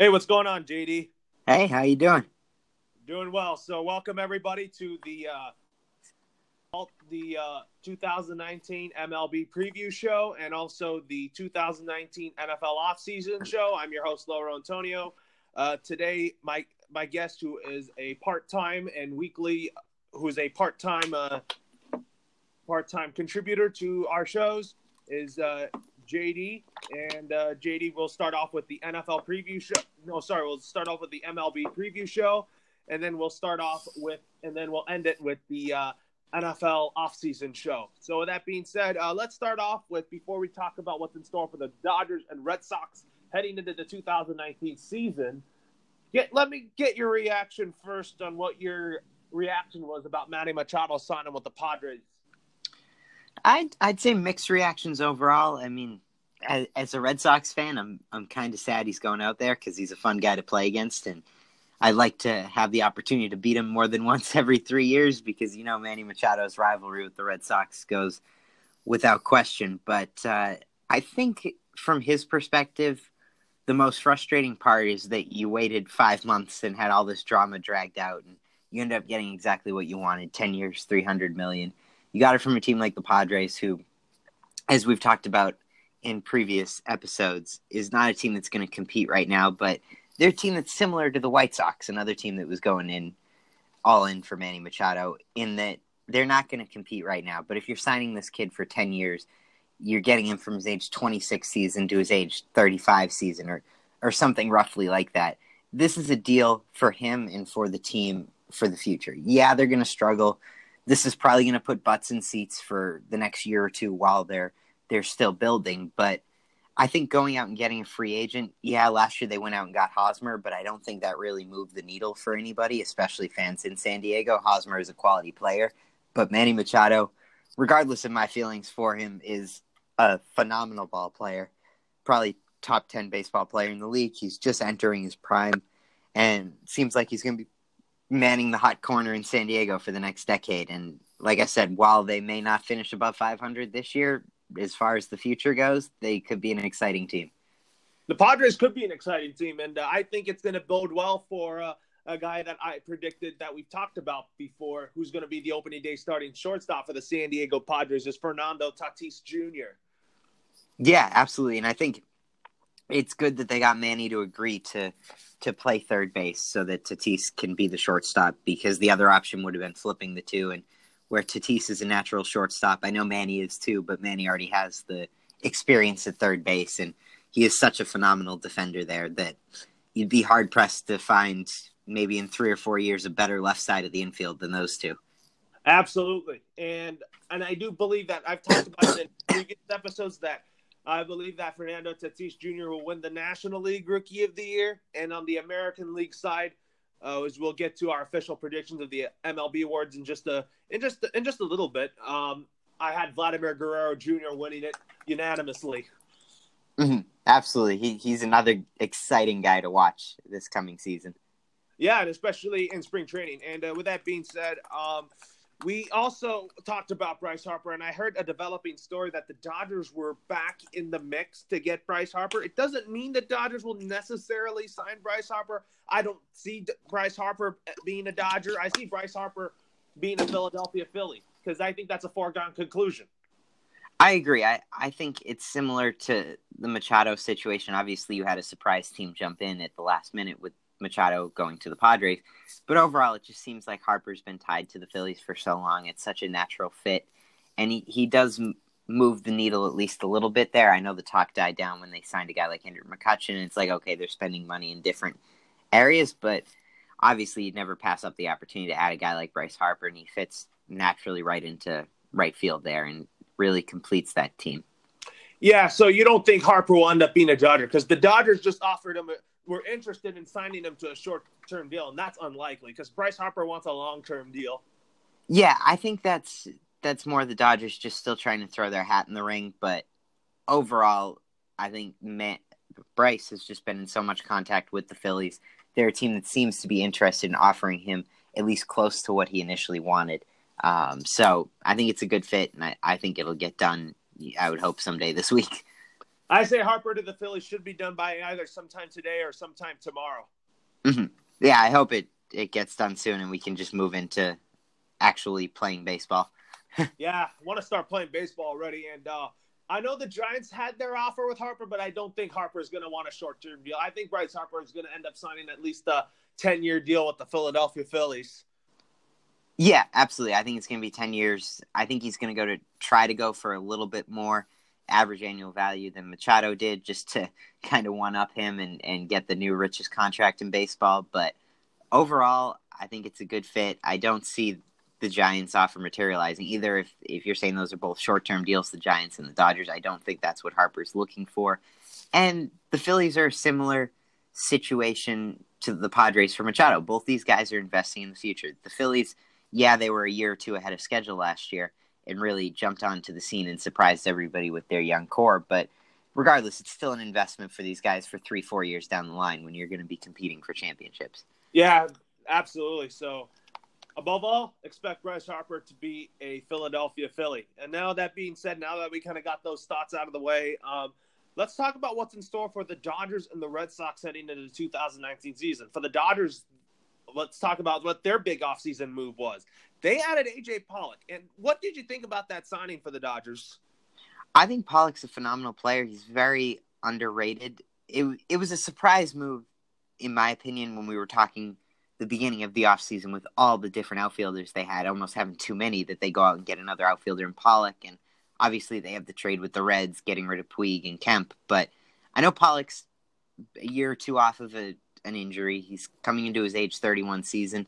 Hey, what's going on, JD? Hey, how you doing? Doing well. So, welcome everybody to the uh, the uh, 2019 MLB preview show and also the 2019 NFL offseason show. I'm your host, Laura Antonio. Uh, today, my my guest, who is a part time and weekly, who is a part time uh, part time contributor to our shows, is uh, JD. And uh, JD will start off with the NFL preview show. No, sorry, we'll start off with the MLB preview show, and then we'll start off with, and then we'll end it with the uh, NFL offseason show. So, with that being said, uh, let's start off with before we talk about what's in store for the Dodgers and Red Sox heading into the 2019 season. Get let me get your reaction first on what your reaction was about Manny Machado signing with the Padres. I'd I'd say mixed reactions overall. I mean, as, as a Red Sox fan, I'm I'm kind of sad he's going out there because he's a fun guy to play against, and I like to have the opportunity to beat him more than once every three years because you know Manny Machado's rivalry with the Red Sox goes without question. But uh, I think from his perspective, the most frustrating part is that you waited five months and had all this drama dragged out, and you ended up getting exactly what you wanted: ten years, three hundred million you got it from a team like the Padres, who, as we've talked about in previous episodes, is not a team that's going to compete right now, but they're a team that's similar to the White Sox, another team that was going in all in for Manny Machado, in that they're not going to compete right now. But if you're signing this kid for 10 years, you're getting him from his age 26 season to his age 35 season or, or something roughly like that. This is a deal for him and for the team for the future. Yeah, they're going to struggle this is probably going to put butts in seats for the next year or two while they're they're still building. But I think going out and getting a free agent, yeah, last year they went out and got Hosmer, but I don't think that really moved the needle for anybody, especially fans in San Diego. Hosmer is a quality player, but Manny Machado, regardless of my feelings for him, is a phenomenal ball player, probably top 10 baseball player in the league. He's just entering his prime and seems like he's going to be manning the hot corner in San Diego for the next decade. And like I said, while they may not finish above 500 this year, as far as the future goes, they could be an exciting team. The Padres could be an exciting team, and uh, I think it's going to bode well for uh, a guy that I predicted that we've talked about before, who's going to be the opening day starting shortstop for the San Diego Padres, is Fernando Tatis Jr. Yeah, absolutely, and I think it's good that they got Manny to agree to to play third base so that Tatis can be the shortstop because the other option would have been flipping the two and where Tatis is a natural shortstop. I know Manny is too, but Manny already has the experience at third base and he is such a phenomenal defender there that you'd be hard pressed to find maybe in 3 or 4 years a better left side of the infield than those two. Absolutely. And and I do believe that I've talked about it in previous episodes that I believe that Fernando Tatis Jr. will win the National League Rookie of the Year, and on the American League side, uh, as we'll get to our official predictions of the MLB awards in just a in just in just a little bit. Um, I had Vladimir Guerrero Jr. winning it unanimously. Mm-hmm. Absolutely, he, he's another exciting guy to watch this coming season. Yeah, and especially in spring training. And uh, with that being said, um, we also talked about Bryce Harper, and I heard a developing story that the Dodgers were back in the mix to get Bryce Harper. It doesn't mean the Dodgers will necessarily sign Bryce Harper. I don't see Bryce Harper eh, being a Dodger. I see Bryce Harper being a Philadelphia Philly because I think that's a foregone conclusion. I agree. I, I think it's similar to the Machado situation. Obviously, you had a surprise team jump in at the last minute with Machado going to the Padres. But overall, it just seems like Harper's been tied to the Phillies for so long. It's such a natural fit. And he, he does move the needle at least a little bit there. I know the talk died down when they signed a guy like Andrew McCutchen. And it's like, okay, they're spending money in different areas. But obviously, you'd never pass up the opportunity to add a guy like Bryce Harper. And he fits naturally right into right field there and really completes that team. Yeah, so you don't think Harper will end up being a Dodger because the Dodgers just offered him a, were interested in signing him to a short term deal, and that's unlikely because Bryce Harper wants a long term deal. Yeah, I think that's that's more the Dodgers just still trying to throw their hat in the ring, but overall, I think Matt, Bryce has just been in so much contact with the Phillies. They're a team that seems to be interested in offering him at least close to what he initially wanted. Um, so I think it's a good fit, and I, I think it'll get done. I would hope someday this week. I say Harper to the Phillies should be done by either sometime today or sometime tomorrow. Mm-hmm. Yeah, I hope it it gets done soon and we can just move into actually playing baseball. yeah, I want to start playing baseball already. And uh, I know the Giants had their offer with Harper, but I don't think Harper is going to want a short term deal. I think Bryce Harper is going to end up signing at least a 10 year deal with the Philadelphia Phillies. Yeah, absolutely. I think it's going to be 10 years. I think he's going to go to try to go for a little bit more average annual value than Machado did just to kind of one up him and, and get the new richest contract in baseball. But overall, I think it's a good fit. I don't see the Giants offer materializing either. If if you're saying those are both short term deals, the Giants and the Dodgers, I don't think that's what Harper's looking for. And the Phillies are a similar situation to the Padres for Machado. Both these guys are investing in the future. The Phillies, yeah, they were a year or two ahead of schedule last year and really jumped onto the scene and surprised everybody with their young core. But regardless, it's still an investment for these guys for three, four years down the line when you're going to be competing for championships. Yeah, absolutely. So, above all, expect Bryce Harper to be a Philadelphia Philly. And now that being said, now that we kind of got those thoughts out of the way, um, let's talk about what's in store for the Dodgers and the Red Sox heading into the 2019 season. For the Dodgers, let's talk about what their big offseason move was. They added AJ Pollock. And what did you think about that signing for the Dodgers? I think Pollock's a phenomenal player. He's very underrated. It it was a surprise move in my opinion when we were talking the beginning of the offseason with all the different outfielders they had, almost having too many that they go out and get another outfielder in Pollock and obviously they have the trade with the Reds getting rid of Puig and Kemp, but I know Pollock's a year or two off of a, an injury. He's coming into his age 31 season,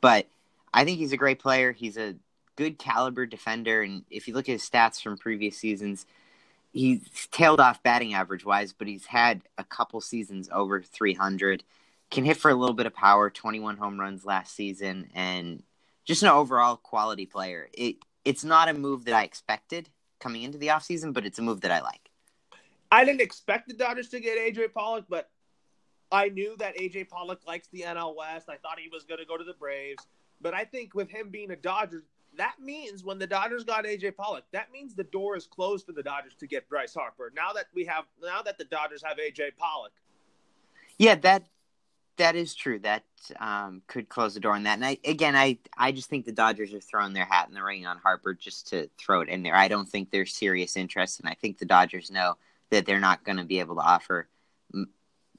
but I think he's a great player. He's a good caliber defender, and if you look at his stats from previous seasons, he's tailed off batting average wise, but he's had a couple seasons over 300. Can hit for a little bit of power. 21 home runs last season, and just an overall quality player. It it's not a move that I expected coming into the offseason, but it's a move that I like. I didn't expect the Dodgers to get AJ Pollock, but I knew that AJ Pollock likes the NL West. I thought he was going to go to the Braves. But I think with him being a Dodger, that means when the Dodgers got AJ Pollock, that means the door is closed for the Dodgers to get Bryce Harper. Now that we have, now that the Dodgers have AJ Pollock. Yeah, that that is true. That um, could close the door on that. And I, again, I I just think the Dodgers are throwing their hat in the ring on Harper just to throw it in there. I don't think there's serious interest, and I think the Dodgers know that they're not going to be able to offer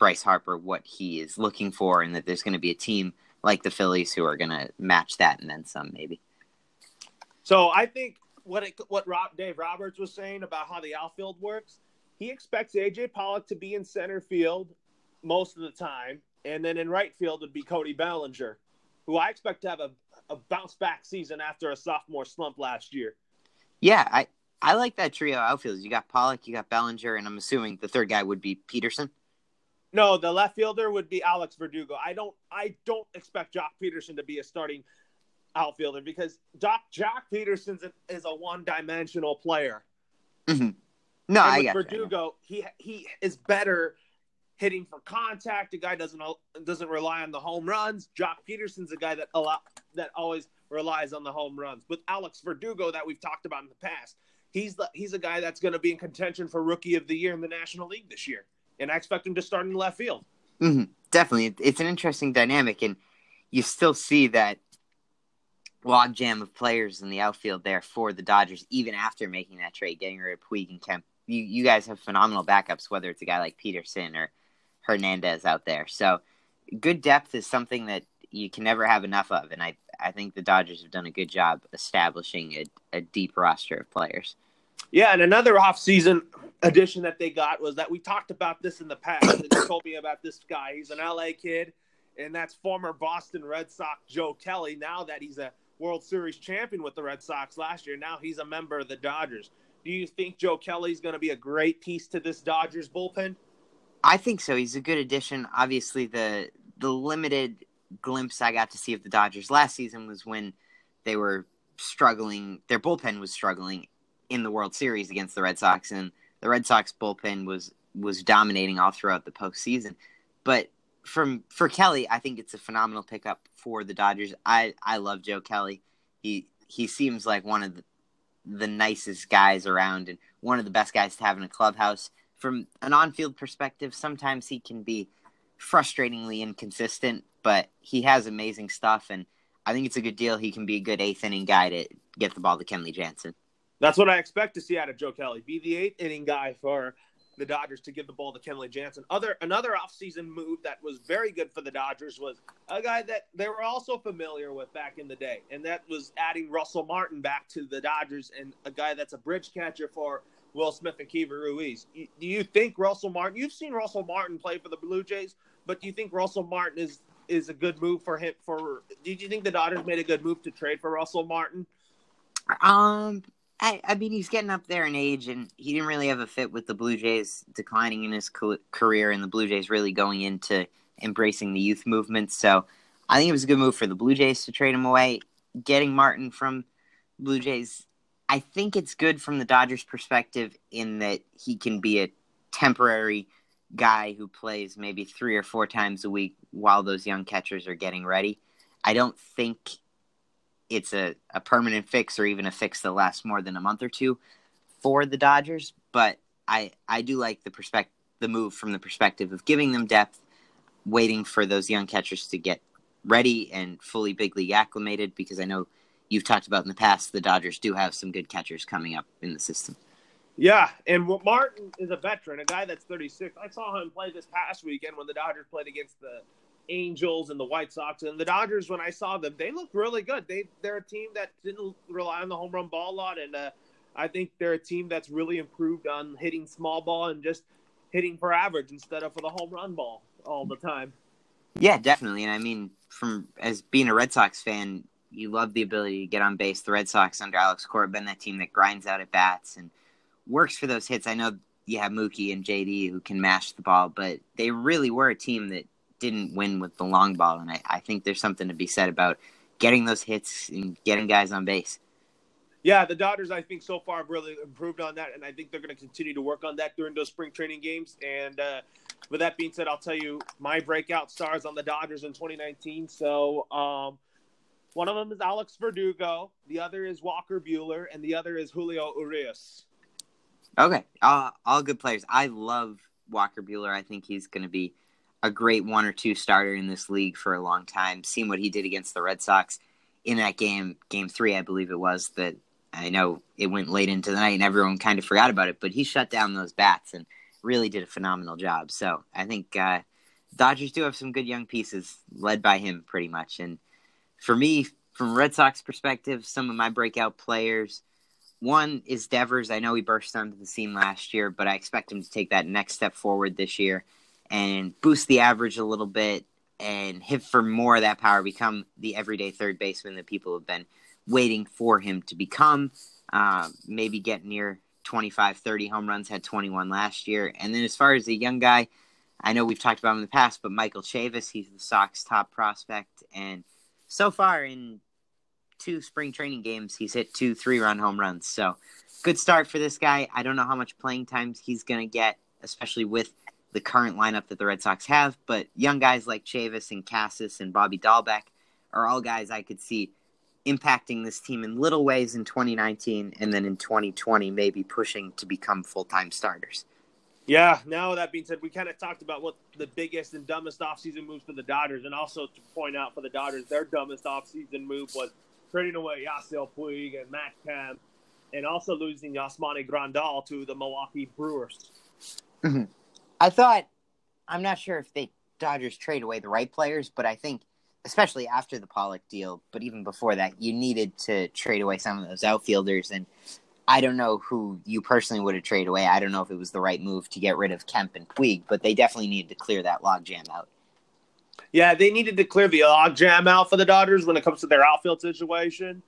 Bryce Harper what he is looking for, and that there's going to be a team like the Phillies who are going to match that and then some, maybe. So I think what it, what Rob, Dave Roberts was saying about how the outfield works, he expects AJ Pollock to be in center field most of the time, and then in right field would be Cody Bellinger, who I expect to have a, a bounce back season after a sophomore slump last year. Yeah, I I like that trio outfielders. You got Pollock, you got Bellinger, and I'm assuming the third guy would be Pederson. No, the left fielder would be Alex Verdugo. I don't I don't expect Joc Pederson to be a starting outfielder because Doc Joc Pederson is a one dimensional player. Mm-hmm. No, and I get Verdugo. He he is better hitting for contact. The guy doesn't doesn't rely on the home runs. Joc Pederson's a guy that a lot that always relies on the home runs. With Alex Verdugo, that we've talked about in the past, he's the, he's a guy that's going to be in contention for Rookie of the Year in the National League this year and I expect him to start in left field. Mm-hmm. Definitely, it's an interesting dynamic, and you still see that logjam of players in the outfield there for the Dodgers, even after making that trade, getting rid of Puig and Kemp. You, you guys have phenomenal backups, whether it's a guy like Pederson or Hernandez out there. So, good depth is something that you can never have enough of, and I I think the Dodgers have done a good job establishing a, a deep roster of players. Yeah, and another offseason addition that they got was that we talked about this in the past. and you told me about this guy. He's an LA kid, and that's former Boston Red Sox Joe Kelly. Now that he's a World Series champion with the Red Sox last year, now he's a member of the Dodgers. Do you think Joe Kelly's going to be a great piece to this Dodgers bullpen? I think so. He's a good addition. Obviously, the the limited glimpse I got to see of the Dodgers last season was when they were struggling. Their bullpen was struggling in the World Series against the Red Sox, and the Red Sox bullpen was was dominating all throughout the postseason. But from for Kelly, I think it's a phenomenal pickup for the Dodgers. I I love Joe Kelly. He he seems like one of the, the nicest guys around and one of the best guys to have in a clubhouse. from an on-field perspective, sometimes he can be frustratingly inconsistent, but he has amazing stuff, and I think it's a good deal. He can be a good eighth inning guy to get the ball to Kenley Jansen. That's what I expect to see out of Joe Kelly. Be the eighth inning guy for the Dodgers to give the ball to Kenley Jansen. Other another offseason move that was very good for the Dodgers was a guy that they were also familiar with back in the day, and that was adding Russell Martin back to the Dodgers and a guy that's a bridge catcher for Will Smith and Keibert Ruiz. Do you think Russell Martin? You've seen Russell Martin play for the Blue Jays, but do you think Russell Martin is is a good move for him? For did you think the Dodgers made a good move to trade for Russell Martin? Um, I, I mean, he's getting up there in age, and he didn't really have a fit with the Blue Jays declining in his co- career, and the Blue Jays really going into embracing the youth movement. So I think it was a good move for the Blue Jays to trade him away. Getting Martin from Blue Jays, I think it's good from the Dodgers' perspective in that he can be a temporary guy who plays maybe three or four times a week while those young catchers are getting ready. I don't think it's a, a permanent fix or even a fix that lasts more than a month or two for the Dodgers. But I I do like the perspective the move from the perspective of giving them depth, waiting for those young catchers to get ready and fully big league acclimated because I know you've talked about in the past the Dodgers do have some good catchers coming up in the system. Yeah, and Martin is a veteran, a guy that's 36. I saw him play this past weekend when the Dodgers played against the Angels and the White Sox and the Dodgers. When I saw them, they looked really good. They they're a team that didn't rely on the home run ball a lot, and uh, I think they're a team that's really improved on hitting small ball and just hitting for average instead of for the home run ball all the time. Yeah, definitely. And I mean, from as being a Red Sox fan, you love the ability to get on base. The Red Sox under Alex Cora been that team that grinds out at bats and works for those hits. I know you have Mookie and JD who can mash the ball, but they really were a team that didn't win with the long ball, and I, I think there's something to be said about getting those hits and getting guys on base. Yeah, the Dodgers, I think, so far have really improved on that, and I think they're going to continue to work on that during those spring training games. And uh, with that being said, I'll tell you my breakout stars on the Dodgers in 2019. So um, one of them is Alex Verdugo, the other is Walker Buehler, and the other is Julio Urias. Okay, uh, all good players. I love Walker Buehler. I think he's going to be a great one or two starter in this league for a long time. Seeing what he did against the Red Sox in that game, game three, I believe it was, that I know it went late into the night and everyone kind of forgot about it, but he shut down those bats and really did a phenomenal job. So I think uh, Dodgers do have some good young pieces led by him pretty much. And for me, from Red Sox perspective, some of my breakout players. One is Devers. I know he burst onto the scene last year, but I expect him to take that next step forward this year and boost the average a little bit and hit for more of that power, become the everyday third baseman that people have been waiting for him to become. Uh, maybe get near 25, 30 home runs, had 21 last year. And then as far as the young guy, I know we've talked about him in the past, but Michael Chavis, he's the Sox top prospect. And so far in two spring training games, he's hit two three run home runs. So good start for this guy. I don't know how much playing time he's going to get, especially with the current lineup that the Red Sox have, but young guys like Chavis and Casas and Bobby Dalbec are all guys I could see impacting this team in little ways in 2019 and then in 2020 maybe pushing to become full-time starters. Yeah, now that being said, we kind of talked about what the biggest and dumbest offseason moves for the Dodgers, and also to point out for the Dodgers, their dumbest offseason move was trading away Yasiel Puig and Matt Kemp, and also losing Yasmani Grandal to the Milwaukee Brewers. Mm-hmm. I thought I'm not sure if the Dodgers trade away the right players, but I think especially after the Pollock deal, but even before that, you needed to trade away some of those outfielders and I don't know who you personally would have traded away. I don't know if it was the right move to get rid of Kemp and Puig, but they definitely needed to clear that logjam out. Yeah, they needed to clear the logjam out for the Dodgers when it comes to their outfield situation.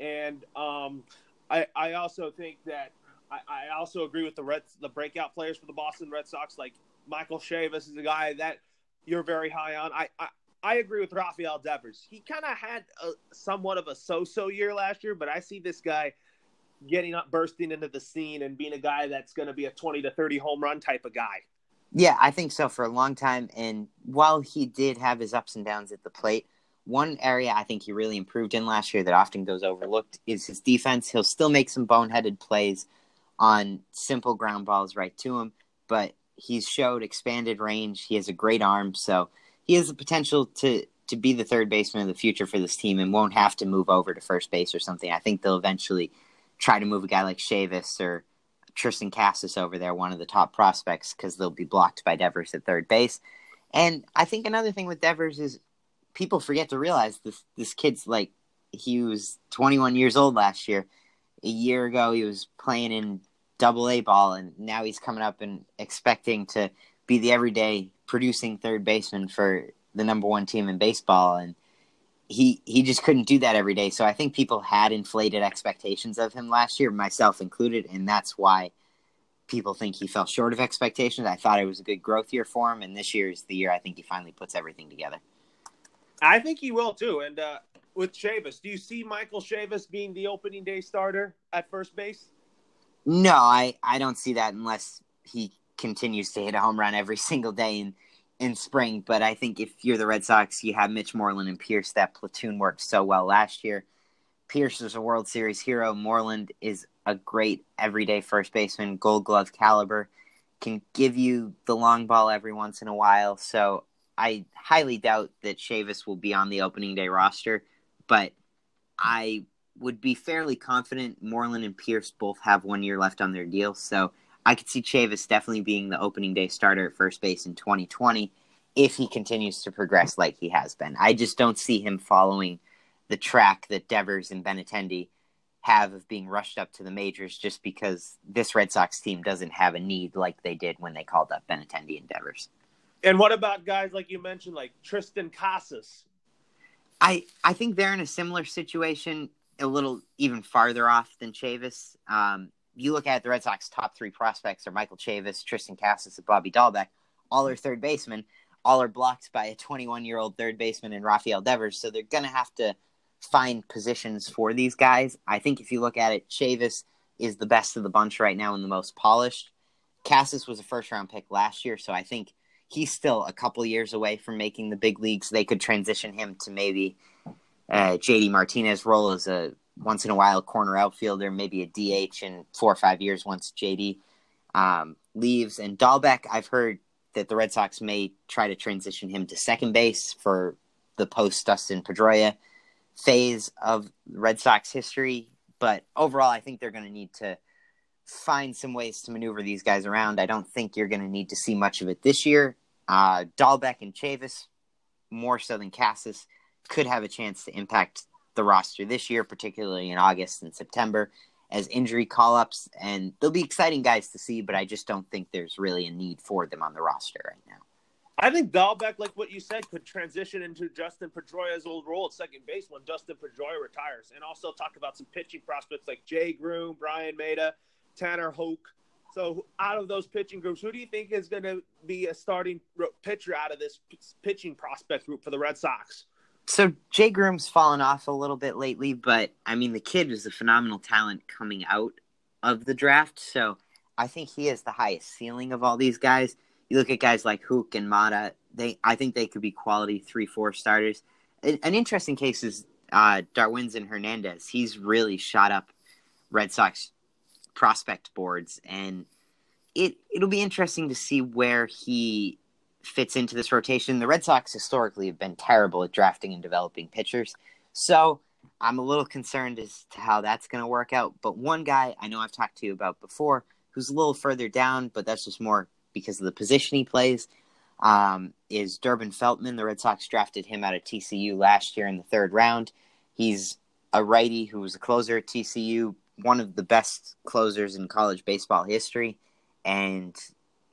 And um, I, I also think that I, I also agree with the Red, the breakout players for the Boston Red Sox, like Michael Chavis is a guy that you're very high on. I, I, I agree with Rafael Devers. He kind of had a, somewhat of a so-so year last year, but I see this guy getting up, bursting into the scene, and being a guy that's going to be a 20 to 30 home run type of guy. Yeah, I think so for a long time. And while he did have his ups and downs at the plate, one area I think he really improved in last year that often goes overlooked is his defense. He'll still make some boneheaded plays on simple ground balls right to him. but he's showed expanded range. He has a great arm, so he has the potential to to be the third baseman of the future for this team and won't have to move over to first base or something. I think they'll eventually try to move a guy like Chavis or Triston Casas over there, one of the top prospects, because they'll be blocked by Devers at third base. And I think another thing with Devers is people forget to realize this this kid's like he was 21 years old last year. A year ago, he was playing in Double A ball, and now he's coming up and expecting to be the everyday producing third baseman for the number one team in baseball. And he he just couldn't do that every day. So I think people had inflated expectations of him last year, myself included, and that's why people think he fell short of expectations. I thought it was a good growth year for him, and this year is the year I think he finally puts everything together. I think he will too. And uh, with Chavis, do you see Michael Chavis being the opening day starter at first base? No, I, I don't see that unless he continues to hit a home run every single day in, in spring. But I think if you're the Red Sox, you have Mitch Moreland and Pierce. That platoon worked so well last year. Pierce is a World Series hero. Moreland is a great everyday first baseman, gold glove caliber, can give you the long ball every once in a while. So I highly doubt that Chavis will be on the opening day roster, but I would be fairly confident Moreland and Pierce both have one year left on their deal. So I could see Chavis definitely being the opening day starter at first base in 2020 if he continues to progress like he has been. I just don't see him following the track that Devers and Benintendi have of being rushed up to the majors just because this Red Sox team doesn't have a need like they did when they called up Benintendi and Devers. And what about guys like you mentioned, like Triston Casas? I I think they're in a similar situation, a little even farther off than Chavis. Um, you look at the Red Sox top three prospects are Michael Chavis, Triston Casas, and Bobby Dalbec. All are third basemen. All are blocked by a 21 year old third baseman in Rafael Devers. So they're going to have to find positions for these guys. I think if you look at it, Chavis is the best of the bunch right now and the most polished. Casas was a first round pick last year, so I think he's still a couple years away from making the big leagues. They could transition him to maybe uh, JD Martinez role as a once in a while corner outfielder, maybe a DH in four or five years once JD um, leaves. And Dalbec, I've heard that the Red Sox may try to transition him to second base for the post Dustin Pedroia phase of Red Sox history. But overall, I think they're going to need to find some ways to maneuver these guys around. I don't think you're going to need to see much of it this year. Uh, Dalbec and Chavis, more so than Casas, could have a chance to impact the roster this year, particularly in August and September, as injury call ups. And they'll be exciting guys to see, but I just don't think there's really a need for them on the roster right now. I think Dalbec, like what you said, could transition into Dustin Pedroia's old role at second base when Dustin Pedroia retires, and also talk about some pitching prospects like Jay Groome, Bryan Mata, Tanner Hoke. So, out of those pitching groups, who do you think is going to be a starting pitcher out of this pitching prospect group for the Red Sox? So, Jay Groome's fallen off a little bit lately, but I mean, the kid is a phenomenal talent coming out of the draft. So, I think he has the highest ceiling of all these guys. You look at guys like Houck and Mata; they, I think they could be quality three, four starters. An interesting case is uh, and Hernandez. He's really shot up Red Sox prospect boards, and it it'll be interesting to see where he fits into this rotation. The Red Sox historically have been terrible at drafting and developing pitchers, so I'm a little concerned as to how that's going to work out. But one guy I know I've talked to you about before, who's a little further down, but that's just more because of the position he plays, um, is Durbin Feltman. The Red Sox drafted him out of TCU last year in the third round. He's a righty who was a closer at TCU, one of the best closers in college baseball history, and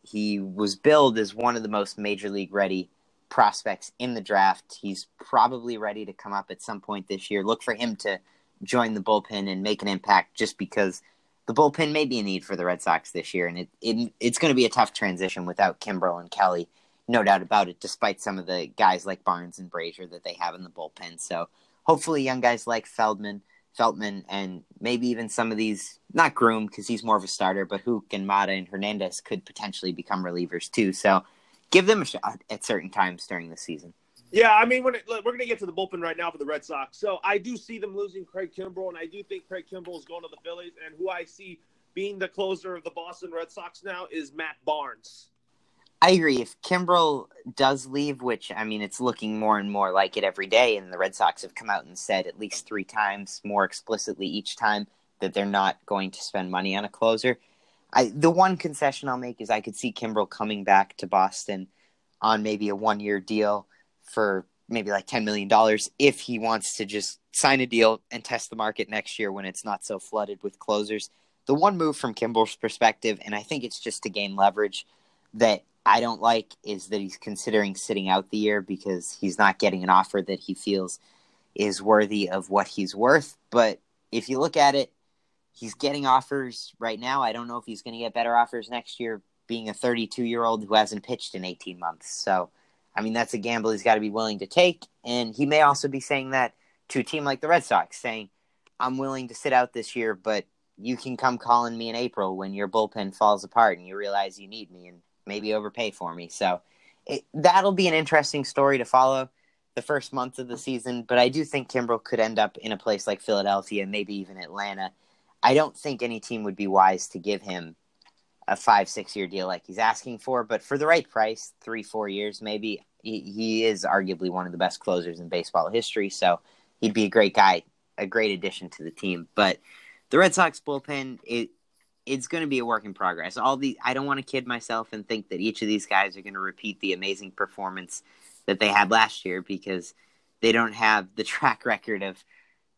he was billed as one of the most major league ready prospects in the draft. He's probably ready to come up at some point this year. Look for him to join the bullpen and make an impact just because the bullpen may be a need for the Red Sox this year, and it, it it's going to be a tough transition without Kimbrel and Kelly, no doubt about it. Despite some of the guys like Barnes and Brasier that they have in the bullpen, so hopefully young guys like Feldman Feltman and maybe even some of these, not Groome because he's more of a starter, but Houck and Mata and Hernandez could potentially become relievers too. So give them a shot uh, at certain times during the season. Yeah, I mean, it, we're going to get to the bullpen right now for the Red Sox. So I do see them losing Craig Kimbrel, and I do think Craig Kimbrel is going to the Phillies. And who I see being the closer of the Boston Red Sox now is Matt Barnes. I agree. If Kimbrel does leave, which I mean, it's looking more and more like it every day, and the Red Sox have come out and said at least three times, more explicitly each time, that they're not going to spend money on a closer. I the one concession I'll make is I could see Kimbrel coming back to Boston on maybe a one year deal for maybe like ten million dollars if he wants to just sign a deal and test the market next year when it's not so flooded with closers. The one move from Kimbrel's perspective, and I think it's just to gain leverage that I don't like is that he's considering sitting out the year because he's not getting an offer that he feels is worthy of what he's worth. But if you look at it, he's getting offers right now. I don't know if he's going to get better offers next year, being a 32 year old who hasn't pitched in 18 months. So, I mean, that's a gamble he's got to be willing to take. And he may also be saying that to a team like the Red Sox, saying, I'm willing to sit out this year, but you can come calling me in April when your bullpen falls apart and you realize you need me. And maybe overpay for me. So it, that'll be an interesting story to follow the first month of the season. But I do think Kimbrel could end up in a place like Philadelphia, maybe even Atlanta. I don't think any team would be wise to give him a five, six year deal like he's asking for. But for the right price, three, four years, maybe, he, he is arguably one of the best closers in baseball history. So he'd be a great guy, a great addition to the team. But the Red Sox bullpen, it, it's going to be a work in progress. All the I don't want to kid myself and think that each of these guys are going to repeat the amazing performance that they had last year because they don't have the track record of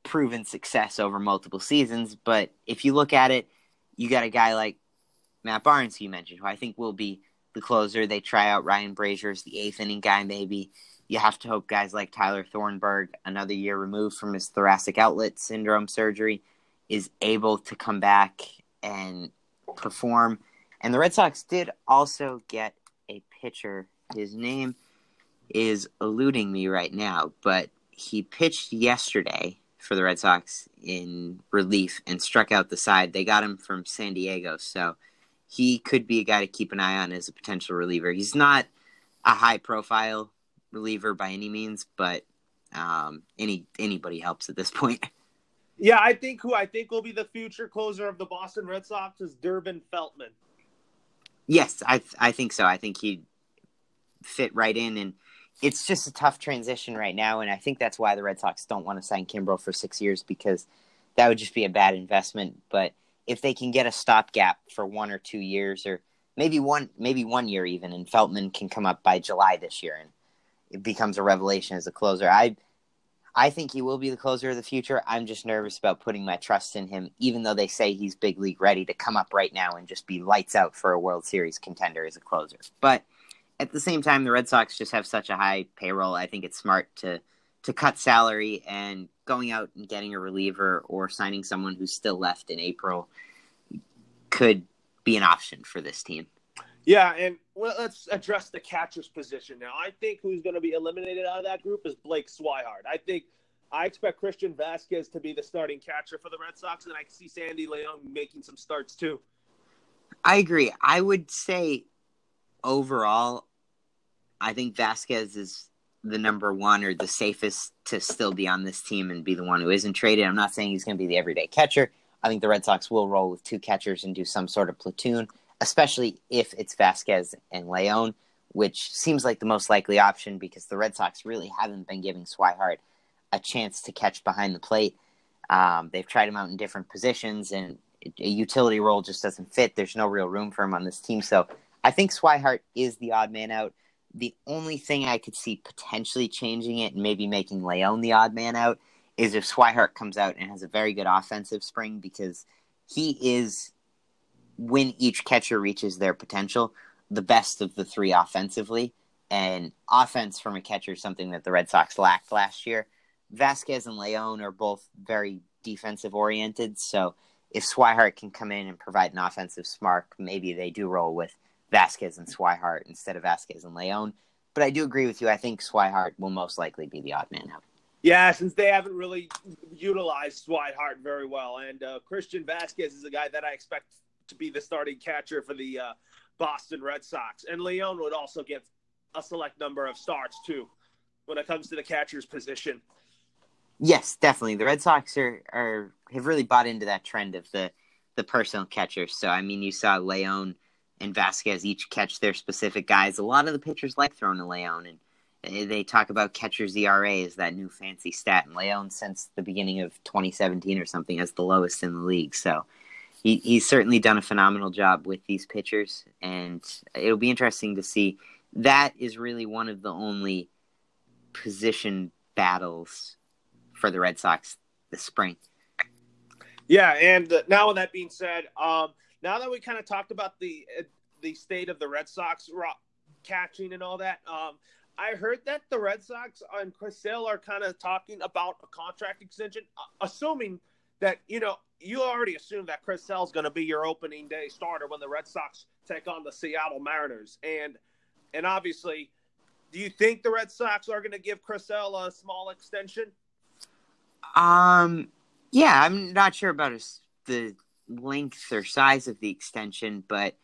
proven success over multiple seasons. But if you look at it, you got a guy like Matt Barnes, you mentioned, who I think will be the closer. They try out Ryan Brasier as the eighth inning guy, maybe. You have to hope guys like Tyler Thornburg, another year removed from his thoracic outlet syndrome surgery, is able to come back and perform. And the Red Sox did also get a pitcher. His name is eluding me right now, but he pitched yesterday for the Red Sox in relief and struck out the side. They got him from San Diego, so he could be a guy to keep an eye on as a potential reliever. He's not a high profile reliever by any means, but um, any anybody helps at this point. Yeah, I think who I think will be the future closer of the Boston Red Sox is Durbin Feltman. Yes, I I think so. I think he'd fit right in, and it's just a tough transition right now. And I think that's why the Red Sox don't want to sign Kimbrel for six years because that would just be a bad investment. But if they can get a stopgap for one or two years, or maybe one maybe one year even, and Feltman can come up by July this year, and it becomes a revelation as a closer. I I think he will be the closer of the future. I'm just nervous about putting my trust in him, even though they say he's big league ready to come up right now and just be lights out for a World Series contender as a closer. But at the same time, the Red Sox just have such a high payroll. I think it's smart to to cut salary and going out and getting a reliever or signing someone who's still left in April could be an option for this team. Yeah, and well, let's address the catcher's position now. I think who's going to be eliminated out of that group is Blake Swihart. I think I expect Christian Vázquez to be the starting catcher for the Red Sox, and I see Sandy Leon making some starts too. I agree. I would say overall, I think Vázquez is the number one or the safest to still be on this team and be the one who isn't traded. I'm not saying he's going to be the everyday catcher. I think the Red Sox will roll with two catchers and do some sort of platoon especially if it's Vázquez and Leon, which seems like the most likely option because the Red Sox really haven't been giving Swihart a chance to catch behind the plate. Um, they've tried him out in different positions, and a utility role just doesn't fit. There's no real room for him on this team. So I think Swihart is the odd man out. The only thing I could see potentially changing it and maybe making Leon the odd man out is if Swihart comes out and has a very good offensive spring because he is when each catcher reaches their potential, the best of the three offensively. And offense from a catcher is something that the Red Sox lacked last year. Vázquez and Leon are both very defensive oriented. So if Swihart can come in and provide an offensive spark, maybe they do roll with Vázquez and Swihart instead of Vázquez and Leon. But I do agree with you. I think Swihart will most likely be the odd man out. Yeah, since they haven't really utilized Swihart very well. And uh, Christian Vázquez is a guy that I expect to be the starting catcher for the uh, Boston Red Sox. And Leon would also get a select number of starts too when it comes to the catcher's position. Yes, definitely. The Red Sox are, are have really bought into that trend of the the personal catchers. So I mean, you saw Leon and Vázquez each catch their specific guys. A lot of the pitchers like throwing to Leon, and they talk about catchers ERA as that new fancy stat. And Leon, since the beginning of 2017 or something, has the lowest in the league. So he, he's certainly done a phenomenal job with these pitchers, and it'll be interesting to see. That is really one of the only position battles for the Red Sox this spring. Yeah, and uh, now with that being said, um, now that we kind of talked about the uh, the state of the Red Sox catching and all that, um, I heard that the Red Sox and Chris Sale are kind of talking about a contract extension, uh, assuming that you know you already assume that Chris Sale is going to be your opening day starter when the Red Sox take on the Seattle Mariners, and and obviously, do you think the Red Sox are going to give Chris Sale a small extension? Um, yeah, I'm not sure about his, the length or size of the extension, but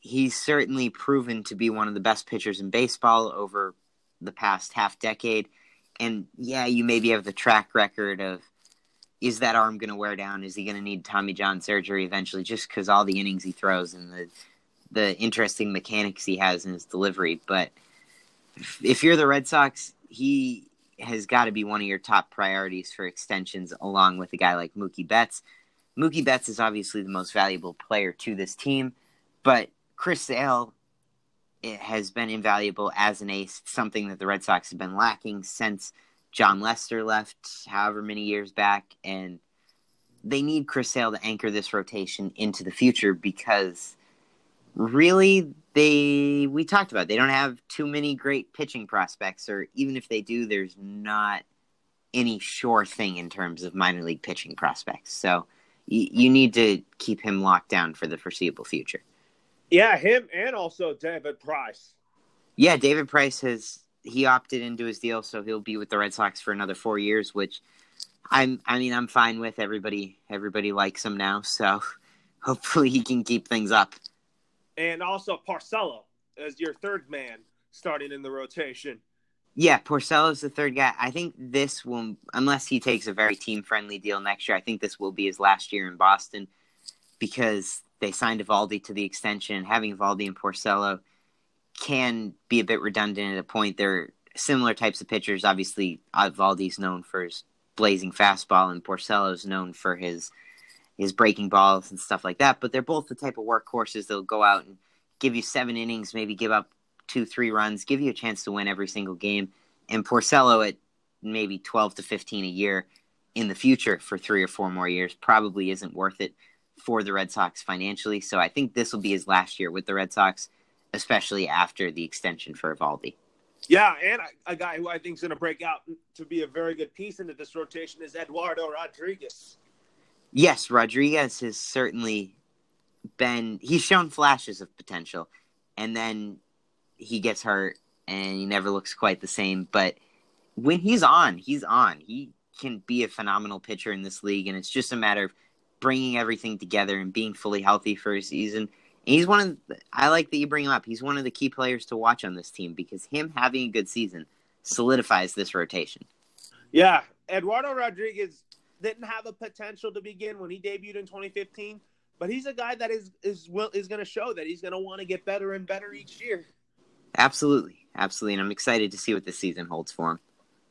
he's certainly proven to be one of the best pitchers in baseball over the past half decade. And yeah, you maybe have the track record of is that arm going to wear down? Is he going to need Tommy John surgery eventually? Just because all the innings he throws and the the interesting mechanics he has in his delivery. But if you're the Red Sox, he has got to be one of your top priorities for extensions, along with a guy like Mookie Betts. Mookie Betts is obviously the most valuable player to this team, but Chris Sale eh, has been invaluable as an ace, something that the Red Sox have been lacking since Jon Lester left, however many years back, and they need Chris Sale to anchor this rotation into the future because really they we talked about it. they don't have too many great pitching prospects or even if they do there's not any sure thing in terms of minor league pitching prospects so y- you need to keep him locked down for the foreseeable future yeah him and also david price yeah david price has he opted into his deal so he'll be with the red sox for another four years which i'm i mean i'm fine with everybody everybody likes him now so hopefully he can keep things up and also Porcello as your third man starting in the rotation. Yeah, Porcello's the third guy. I think this will, unless he takes a very team friendly deal next year, I think this will be his last year in Boston because they signed Eovaldi to the extension. Having Eovaldi and Porcello can be a bit redundant at a point. They're similar types of pitchers. Obviously, Eovaldi's known for his blazing fastball, and Porcello's known for his his breaking balls and stuff like that. But they're both the type of workhorses that'll go out and give you seven innings, maybe give up two, three runs, give you a chance to win every single game. And Porcello at maybe 12 to 15 a year in the future for three or four more years probably isn't worth it for the Red Sox financially. So I think this will be his last year with the Red Sox, especially after the extension for Eovaldi. Yeah, and a guy who I think is going to break out to be a very good piece into this rotation is Eduardo Rodriguez yes, Rodriguez has certainly been he's shown flashes of potential and then he gets hurt and he never looks quite the same, but when he's on, he's on. He can be a phenomenal pitcher in this league and it's just a matter of bringing everything together and being fully healthy for a season. He's one of the, I like that you bring him up. He's one of the key players to watch on this team because him having a good season solidifies this rotation. Yeah, Eduardo Rodriguez didn't have a potential to begin when he debuted in 2015, but he's a guy that is is will is going to show that he's going to want to get better and better each year. Absolutely, absolutely, and I'm excited to see what this season holds for him.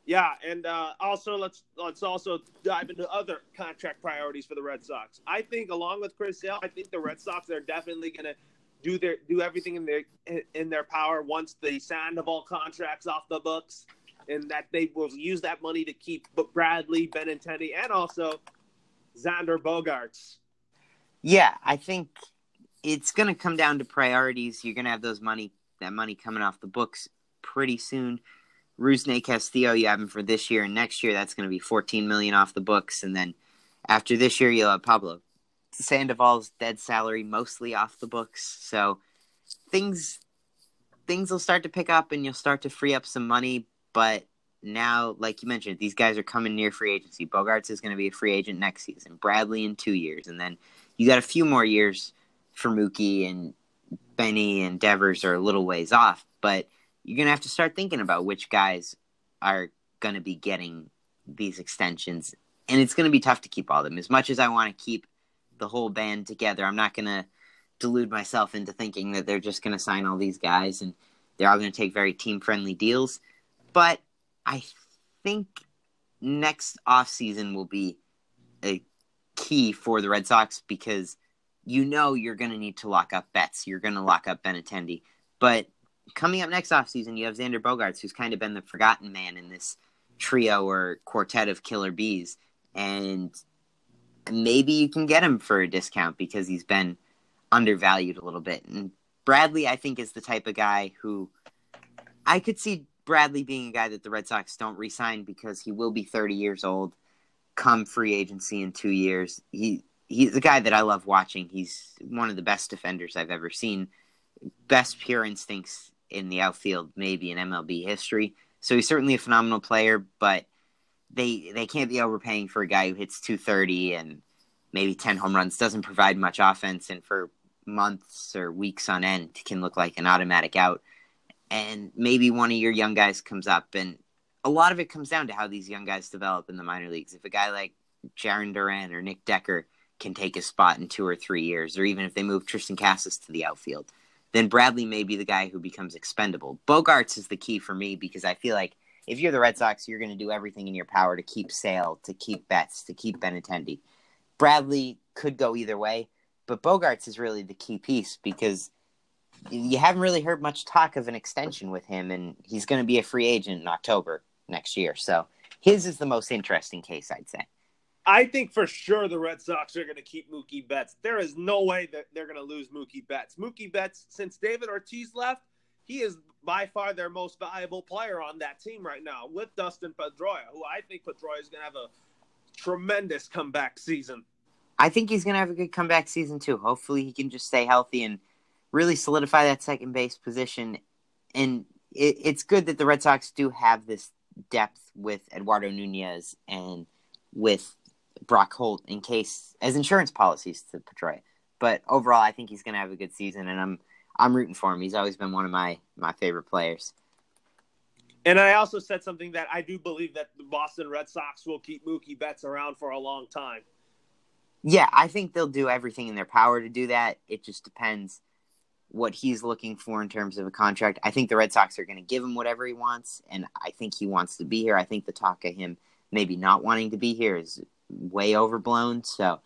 Yeah, and uh, also let's let's also dive into other contract priorities for the Red Sox. I think, along with Chris Sale, I think the Red Sox are definitely going to do their do everything in their in their power once the Sandoval contracts off the books and that they will use that money to keep Bradley, Benintendi, and also Xander Bogaerts. Yeah, I think it's going to come down to priorities. You're going to have those money, that money coming off the books pretty soon. Rusney Castillo, you have him for this year and next year. That's going to be 14 million off the books, and then after this year, you'll have Pablo Sandoval's dead salary mostly off the books. So things things will start to pick up, and you'll start to free up some money. But now, like you mentioned, these guys are coming near free agency. Bogaerts is going to be a free agent next season. Bradley in two years, and then you got a few more years for Mookie and Benny and Devers are a little ways off. But you're going to have to start thinking about which guys are going to be getting these extensions, and it's going to be tough to keep all of them. As much as I want to keep the whole band together. I'm not going to delude myself into thinking that they're just going to sign all these guys and they're all going to take very team friendly deals. But I think next offseason will be a key for the Red Sox because you know you're going to need to lock up Betts. You're going to lock up Benintendi. But coming up next offseason, you have Xander Bogaerts, who's kind of been the forgotten man in this trio or quartet of killer bees. And maybe you can get him for a discount because he's been undervalued a little bit. And Bradley, I think, is the type of guy who I could see Bradley being a guy that the Red Sox don't re-sign because he will be 30 years old come free agency in two years. He he's a guy that I love watching. He's one of the best defenders I've ever seen. Best pure instincts in the outfield, maybe in MLB history. So he's certainly a phenomenal player, but they they can't be overpaying for a guy who hits 230 and maybe 10 home runs, doesn't provide much offense, and for months or weeks on end can look like an automatic out. And maybe one of your young guys comes up, and a lot of it comes down to how these young guys develop in the minor leagues. If a guy like Jarren Duran or Nick Decker can take a spot in two or three years, or even if they move Triston Casas to the outfield, then Bradley may be the guy who becomes expendable. Bogaerts is the key for me because I feel like if you're the Red Sox, you're going to do everything in your power to keep Sale, to keep Betts, to keep Benintendi. Bradley could go either way, but Bogaerts is really the key piece because you haven't really heard much talk of an extension with him, and he's going to be a free agent in October next year. So his is the most interesting case, I'd say. I think for sure the Red Sox are going to keep Mookie Betts. There is no way that they're going to lose Mookie Betts. Mookie Betts, since David Ortiz left, he is by far their most valuable player on that team right now with Dustin Pedroia, who I think Pedroia is going to have a tremendous comeback season. I think he's going to have a good comeback season too. Hopefully, he can just stay healthy and really solidify that second base position. And it, it's good that the Red Sox do have this depth with Eduardo Nunez and with Brock Holt in case as insurance policies to Pedroia. But overall, I think he's going to have a good season, and I'm I'm rooting for him. He's always been one of my my favorite players. And I also said something that I do believe that the Boston Red Sox will keep Mookie Betts around for a long time. Yeah, I think they'll do everything in their power to do that. It just depends what he's looking for in terms of a contract. I think the Red Sox are going to give him whatever he wants, and I think he wants to be here. I think the talk of him maybe not wanting to be here is way overblown. So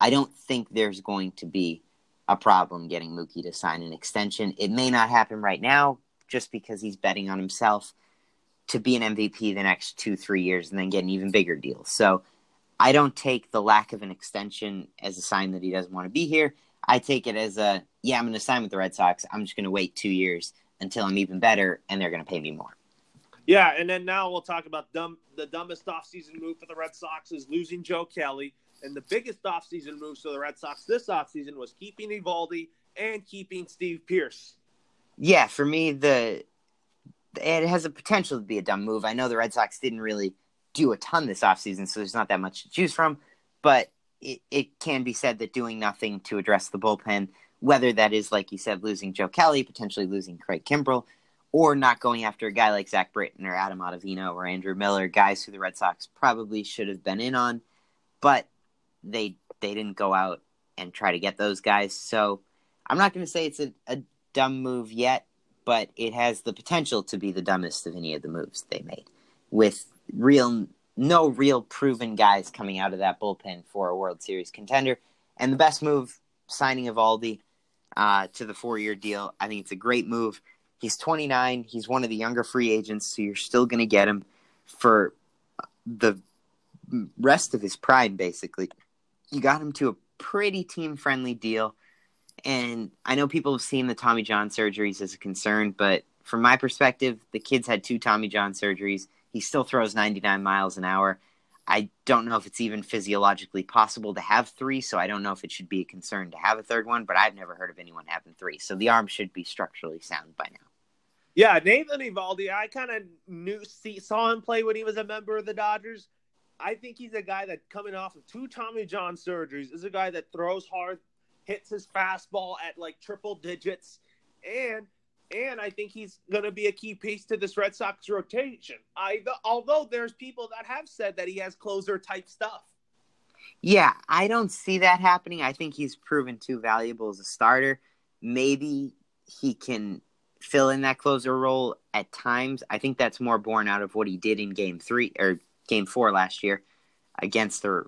I don't think there's going to be a problem getting Mookie to sign an extension. It may not happen right now just because he's betting on himself to be an MVP the next two, three years and then get an even bigger deal. So I don't take the lack of an extension as a sign that he doesn't want to be here. I take it as a, yeah, I'm going to sign with the Red Sox. I'm just going to wait two years until I'm even better and they're going to pay me more. Yeah, and then now we'll talk about dumb, the dumbest offseason move for the Red Sox is losing Joe Kelly. And the biggest offseason move for the Red Sox this offseason was keeping Eovaldi and keeping Steve Pearce. Yeah, for me, the it has a potential to be a dumb move. I know the Red Sox didn't really do a ton this offseason, so there's not that much to choose from. But it, it can be said that doing nothing to address the bullpen, whether that is, like you said, losing Joe Kelly, potentially losing Craig Kimbrel, or not going after a guy like Zach Britton or Adam Ottavino or Andrew Miller, guys who the Red Sox probably should have been in on, but they they didn't go out and try to get those guys. So I'm not going to say it's a, a dumb move yet, but it has the potential to be the dumbest of any of the moves they made, with real no real proven guys coming out of that bullpen for a World Series contender. And the best move, signing Eovaldi uh, to the four year deal. I think it's a great move. He's 29. He's one of the younger free agents, so you're still going to get him for the rest of his prime, basically. You got him to a pretty team friendly deal. And I know people have seen the Tommy John surgeries as a concern, but from my perspective, the kid's had two Tommy John surgeries. He still throws 99 miles an hour. I don't know if it's even physiologically possible to have three, so I don't know if it should be a concern to have a third one, but I've never heard of anyone having three. So the arm should be structurally sound by now. Yeah, Nathan Eovaldi, I kind of knew see, saw him play when he was a member of the Dodgers. I think he's a guy that coming off of two Tommy John surgeries is a guy that throws hard, hits his fastball at like triple digits, and and I think he's going to be a key piece to this Red Sox rotation. I although there's people that have said that he has closer type stuff. Yeah, I don't see that happening. I think he's proven too valuable as a starter. Maybe he can fill in that closer role at times. I think that's more born out of what he did in game three or game four last year against the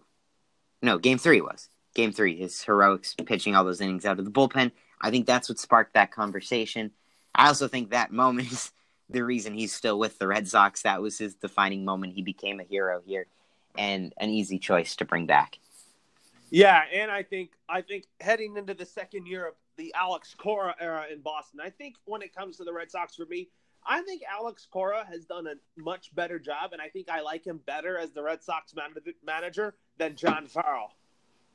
no, game three was. Game three, his heroics pitching all those innings out of the bullpen. I think that's what sparked that conversation. I also think that moment is the reason he's still with the Red Sox. That was his defining moment. He became a hero here and an easy choice to bring back. Yeah, and I think I think heading into the second year of the Alex Cora era in Boston, I think when it comes to the Red Sox for me, I think Alex Cora has done a much better job, and I think I like him better as the Red Sox man- manager than John Farrell.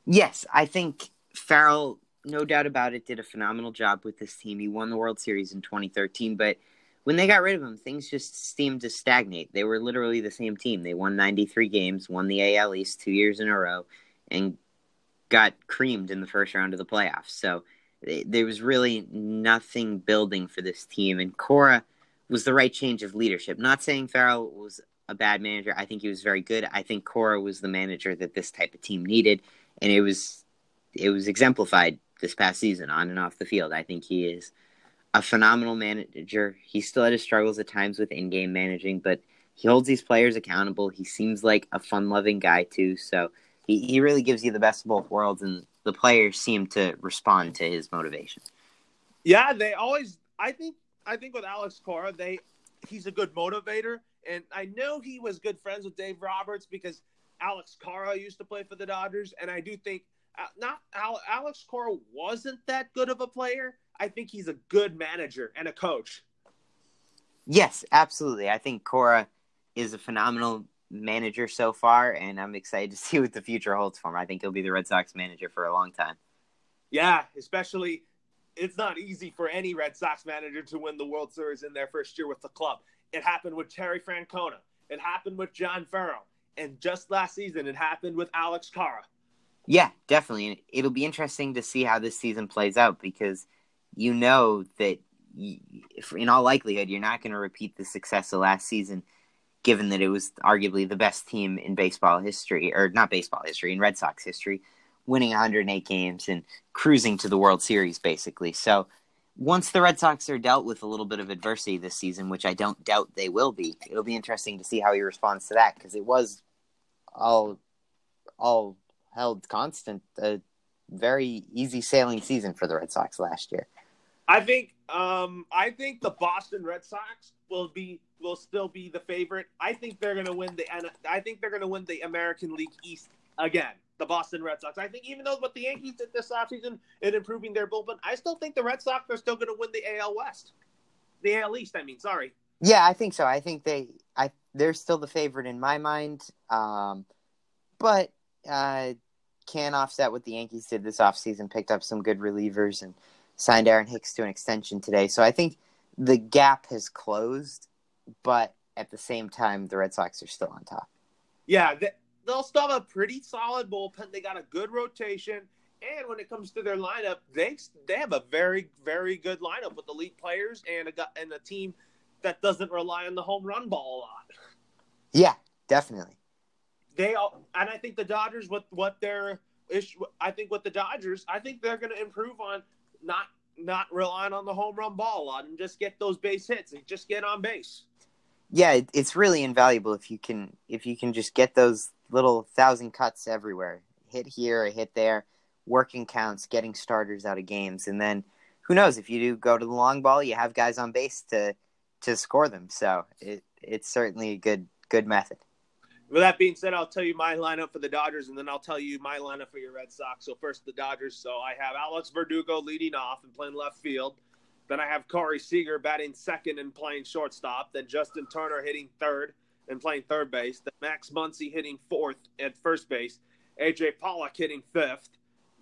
Yes, I think Farrell, no doubt about it, did a phenomenal job with this team. He won the World Series in 2013, but when they got rid of him, things just seemed to stagnate. They were literally the same team. They won 93 games, won the AL East two years in a row, and got creamed in the first round of the playoffs. So there was really nothing building for this team. And Cora was the right change of leadership. Not saying Farrell was a bad manager. I think he was very good. I think Cora was the manager that this type of team needed, and it was it was exemplified this past season on and off the field. I think he is a phenomenal manager. He still had his struggles at times with in-game managing, but he holds these players accountable. He seems like a fun-loving guy too. So he, he really gives you the best of both worlds, and the players seem to respond to his motivation. Yeah, they always. I think. I think with Alex Cora, they he's a good motivator, and I know he was good friends with Dave Roberts because Alex Cora used to play for the Dodgers, and I do think uh, not Alex Cora wasn't that good of a player. I think he's a good manager and a coach. Yes, absolutely. I think Cora is a phenomenal manager so far, and I'm excited to see what the future holds for him. I think he'll be the Red Sox manager for a long time. Yeah, especially it's not easy for any Red Sox manager to win the World Series in their first year with the club. It happened with Terry Francona. It happened with John Farrell. And just last season, it happened with Alex Cora. Yeah, definitely. It'll be interesting to see how this season plays out because you know that in all likelihood, you're not going to repeat the success of last season – given that it was arguably the best team in baseball history, or not baseball history, in Red Sox history, winning 108 games and cruising to the World Series, basically. So once the Red Sox are dealt with a little bit of adversity this season, which I don't doubt they will be, it'll be interesting to see how he responds to that because it was all all held constant, a very easy sailing season for the Red Sox last year. I think um, I think the Boston Red Sox will be will still be the favorite. I think they're going to win the I think they're going to win the American League East again. The Boston Red Sox. I think even though what the Yankees did this offseason in improving their bullpen, I still think the Red Sox are still going to win the AL West. The AL East, I mean, sorry. Yeah, I think so. I think they I they're still the favorite in my mind. Um, but uh, can offset what the Yankees did this offseason, picked up some good relievers and signed Aaron Hicks to an extension today. So I think the gap has closed but at the same time, the Red Sox are still on top. Yeah, they, will still have a pretty solid bullpen. They got a good rotation, and when it comes to their lineup, they they have a very very good lineup with elite players and a and a team that doesn't rely on the home run ball a lot. Yeah, definitely. They all, and I think the Dodgers with what their issue. I think with the Dodgers, I think they're going to improve on not not relying on the home run ball a lot and just get those base hits and just get on base yeah, it's really invaluable if you can if you can just get those little thousand cuts everywhere, hit here, a hit there, working counts, getting starters out of games, and then who knows if you do go to the long ball, you have guys on base to to score them. So it it's certainly a good good method. With that being said, I'll tell you my lineup for the Dodgers, and then I'll tell you my lineup for your Red Sox. So first, the Dodgers. So I have Alex Verdugo leading off and playing left field. Then I have Corey Seager batting second and playing shortstop. Then Justin Turner hitting third and playing third base. Then Max Muncy hitting fourth at first base. AJ Pollock hitting fifth.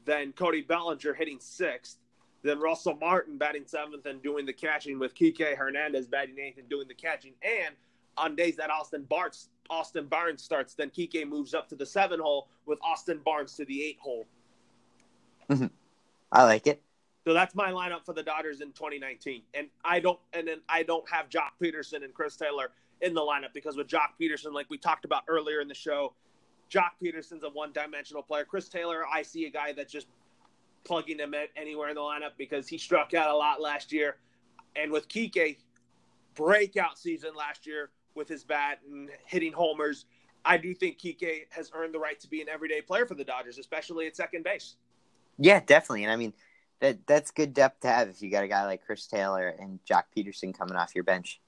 Then Cody Bellinger hitting sixth. Then Russell Martin batting seventh and doing the catching with Kike Hernandez batting eighth and doing the catching. And on days that Austin Barnes Austin Barnes starts, then Kike moves up to the seven hole with Austin Barnes to the eight hole. Mm-hmm. I like it. So that's my lineup for the Dodgers in 2019. And I don't and then I don't have Joc Pederson and Chris Taylor in the lineup because with Joc Pederson, like we talked about earlier in the show, Joc Pederson's a one-dimensional player. Chris Taylor, I see a guy that's just plugging him anywhere in the lineup because he struck out a lot last year. And with Kike, breakout season last year with his bat and hitting homers. I do think Kike has earned the right to be an everyday player for the Dodgers, especially at second base. Yeah, definitely. And I mean, that that's good depth to have if you got a guy like Chris Taylor and Joc Pederson coming off your bench.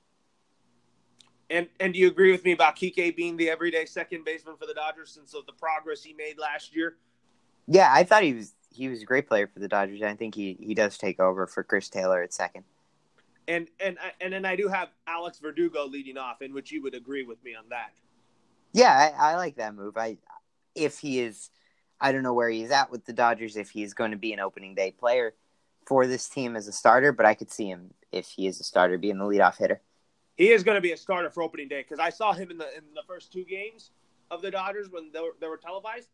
And and do you agree with me about Kike being the everyday second baseman for the Dodgers since of the progress he made last year? Yeah, I thought he was he was a great player for the Dodgers. I think he, he does take over for Chris Taylor at second. And and and then I do have Alex Verdugo leading off, in which you would agree with me on that. Yeah, I, I like that move. I if he is, I don't know where he's at with the Dodgers. If he's going to be an opening day player for this team as a starter, but I could see him if he is a starter being the leadoff hitter. He is going to be a starter for opening day because I saw him in the in the first two games of the Dodgers when they were, they were televised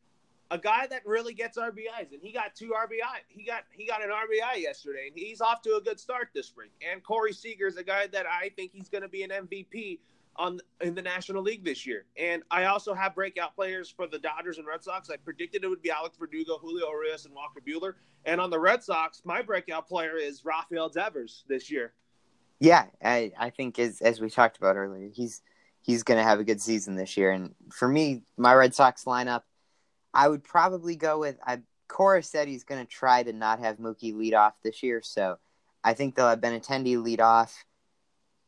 a guy that really gets RBIs, and he got two RBI. He got he got an RBI yesterday, and he's off to a good start this spring. And Corey Seager is a guy that I think he's going to be an MVP on in the National League this year. And I also have breakout players for the Dodgers and Red Sox. I predicted it would be Alex Verdugo, Julio Urias, and Walker Buehler. And on the Red Sox, my breakout player is Rafael Devers this year. Yeah, I, I think as as we talked about earlier, he's he's going to have a good season this year. And for me, my Red Sox lineup – I would probably go with. I Cora said he's going to try to not have Mookie lead off this year, so I think they'll have Benintendi lead off.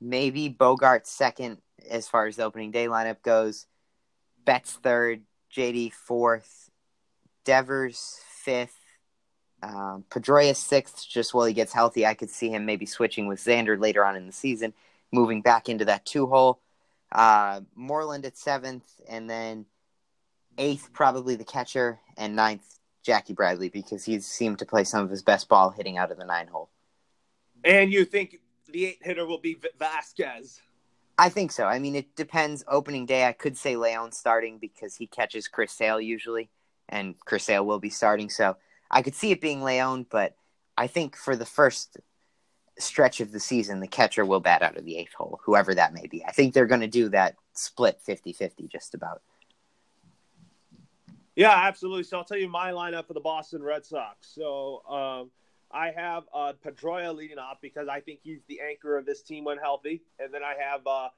Maybe Bogaerts second as far as the opening day lineup goes. Betts third, JD fourth, Devers fifth, um, Pedroia sixth. Just while he gets healthy, I could see him maybe switching with Xander later on in the season, moving back into that two hole. Uh, Moreland at seventh, and then eighth probably the catcher, and ninth Jackie Bradley because he's seemed to play some of his best ball hitting out of the nine hole. And you think the eight hitter will be Vázquez? I think so. I mean, it depends. Opening day, I could say Leon starting because he catches Chris Sale usually, and Chris Sale will be starting. So I could see it being Leon, but I think for the first stretch of the season, the catcher will bat out of the eighth hole, whoever that may be. I think they're going to do that split 50 50 just about. Yeah, absolutely. So I'll tell you my lineup for the Boston Red Sox. So um, I have uh, Pedroia leading off because I think he's the anchor of this team when healthy, and then I have uh,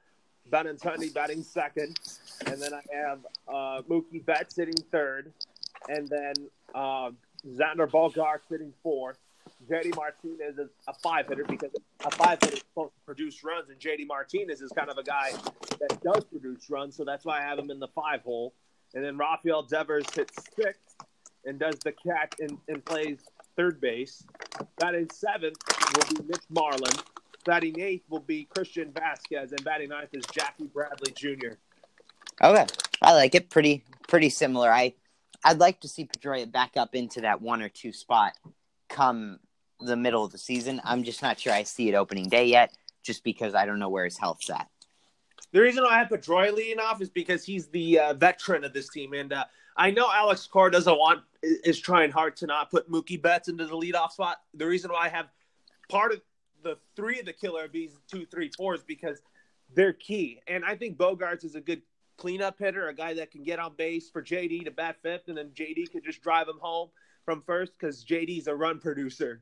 Benintendi batting second, and then I have uh, Mookie Betts sitting third, and then uh, Xander Bogaerts sitting fourth. JD Martinez is a five hitter because a five hitter is supposed to produce runs, and JD Martinez is kind of a guy that does produce runs, so that's why I have him in the five hole. And then Rafael Devers hits sixth and does the catch and, and plays third base. Batting seventh will be Mitch Moreland. Batting eighth will be Christian Vázquez, and batting ninth is Jackie Bradley Jr. Okay, I like it. Pretty pretty similar. I I'd like to see Pedroia back up into that one or two spot come the middle of the season. I'm just not sure I see it opening day yet, just because I don't know where his health's at. The reason why I have Pedroia leading off is because he's the uh, veteran of this team, and uh, I know Alex Cora doesn't want is trying hard to not put Mookie Betts into the leadoff spot. The reason why I have part of the three of the killer bees, two, three, four, is because they're key, and I think Bogaerts is a good cleanup hitter, a guy that can get on base for JD to bat fifth, and then JD could just drive him home from first because JD's a run producer.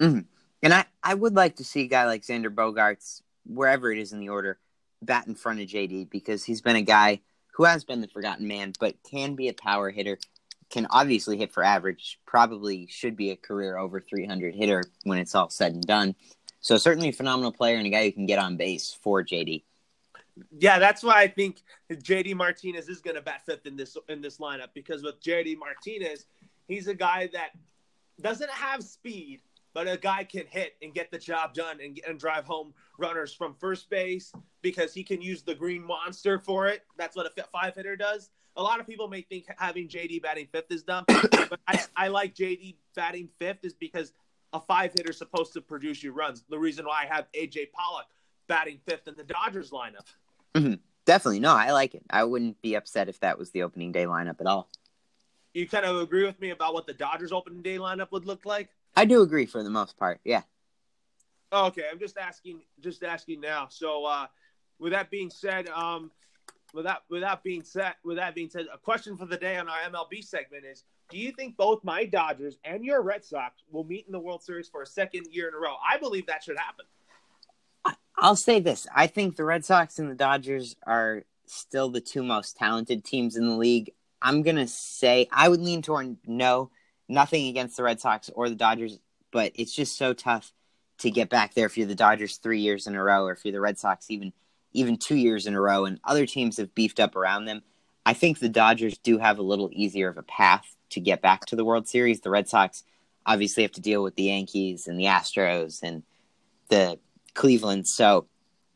Mm-hmm. And I, I would like to see a guy like Xander Bogaerts, wherever it is in the order, bat in front of JD because he's been a guy who has been the forgotten man, but can be a power hitter, can obviously hit for average, probably should be a career over 300 hitter when it's all said and done. So certainly a phenomenal player and a guy who can get on base for JD. Yeah, that's why I think JD Martinez is going to bat fifth in this in this lineup because with JD Martinez, he's a guy that doesn't have speed, but a guy can hit and get the job done and, and drive home runners from first base because he can use the green monster for it. That's what a five hitter does. A lot of people may think having JD batting fifth is dumb, but I, I like JD batting fifth is because a five hitter is supposed to produce you runs. The reason why I have AJ Pollock batting fifth in the Dodgers lineup. Mm-hmm. Definitely. No, I like it. I wouldn't be upset if that was the opening day lineup at all. You kind of agree with me about what the Dodgers opening day lineup would look like? I do agree for the most part. Yeah. Okay, I'm just asking, just asking now. So, uh, with that being said, um, with that with that being said, with that being said, a question for the day on our MLB segment is: Do you think both my Dodgers and your Red Sox will meet in the World Series for a second year in a row? I believe that should happen. I'll say this: I think the Red Sox and the Dodgers are still the two most talented teams in the league. I'm gonna say I would lean toward no, nothing against the Red Sox or the Dodgers, but it's just so tough to get back there if you're the Dodgers three years in a row, or if you're the Red Sox even even two years in a row, and other teams have beefed up around them. I think the Dodgers do have a little easier of a path to get back to the World Series. The Red Sox obviously have to deal with the Yankees and the Astros and the Cleveland, so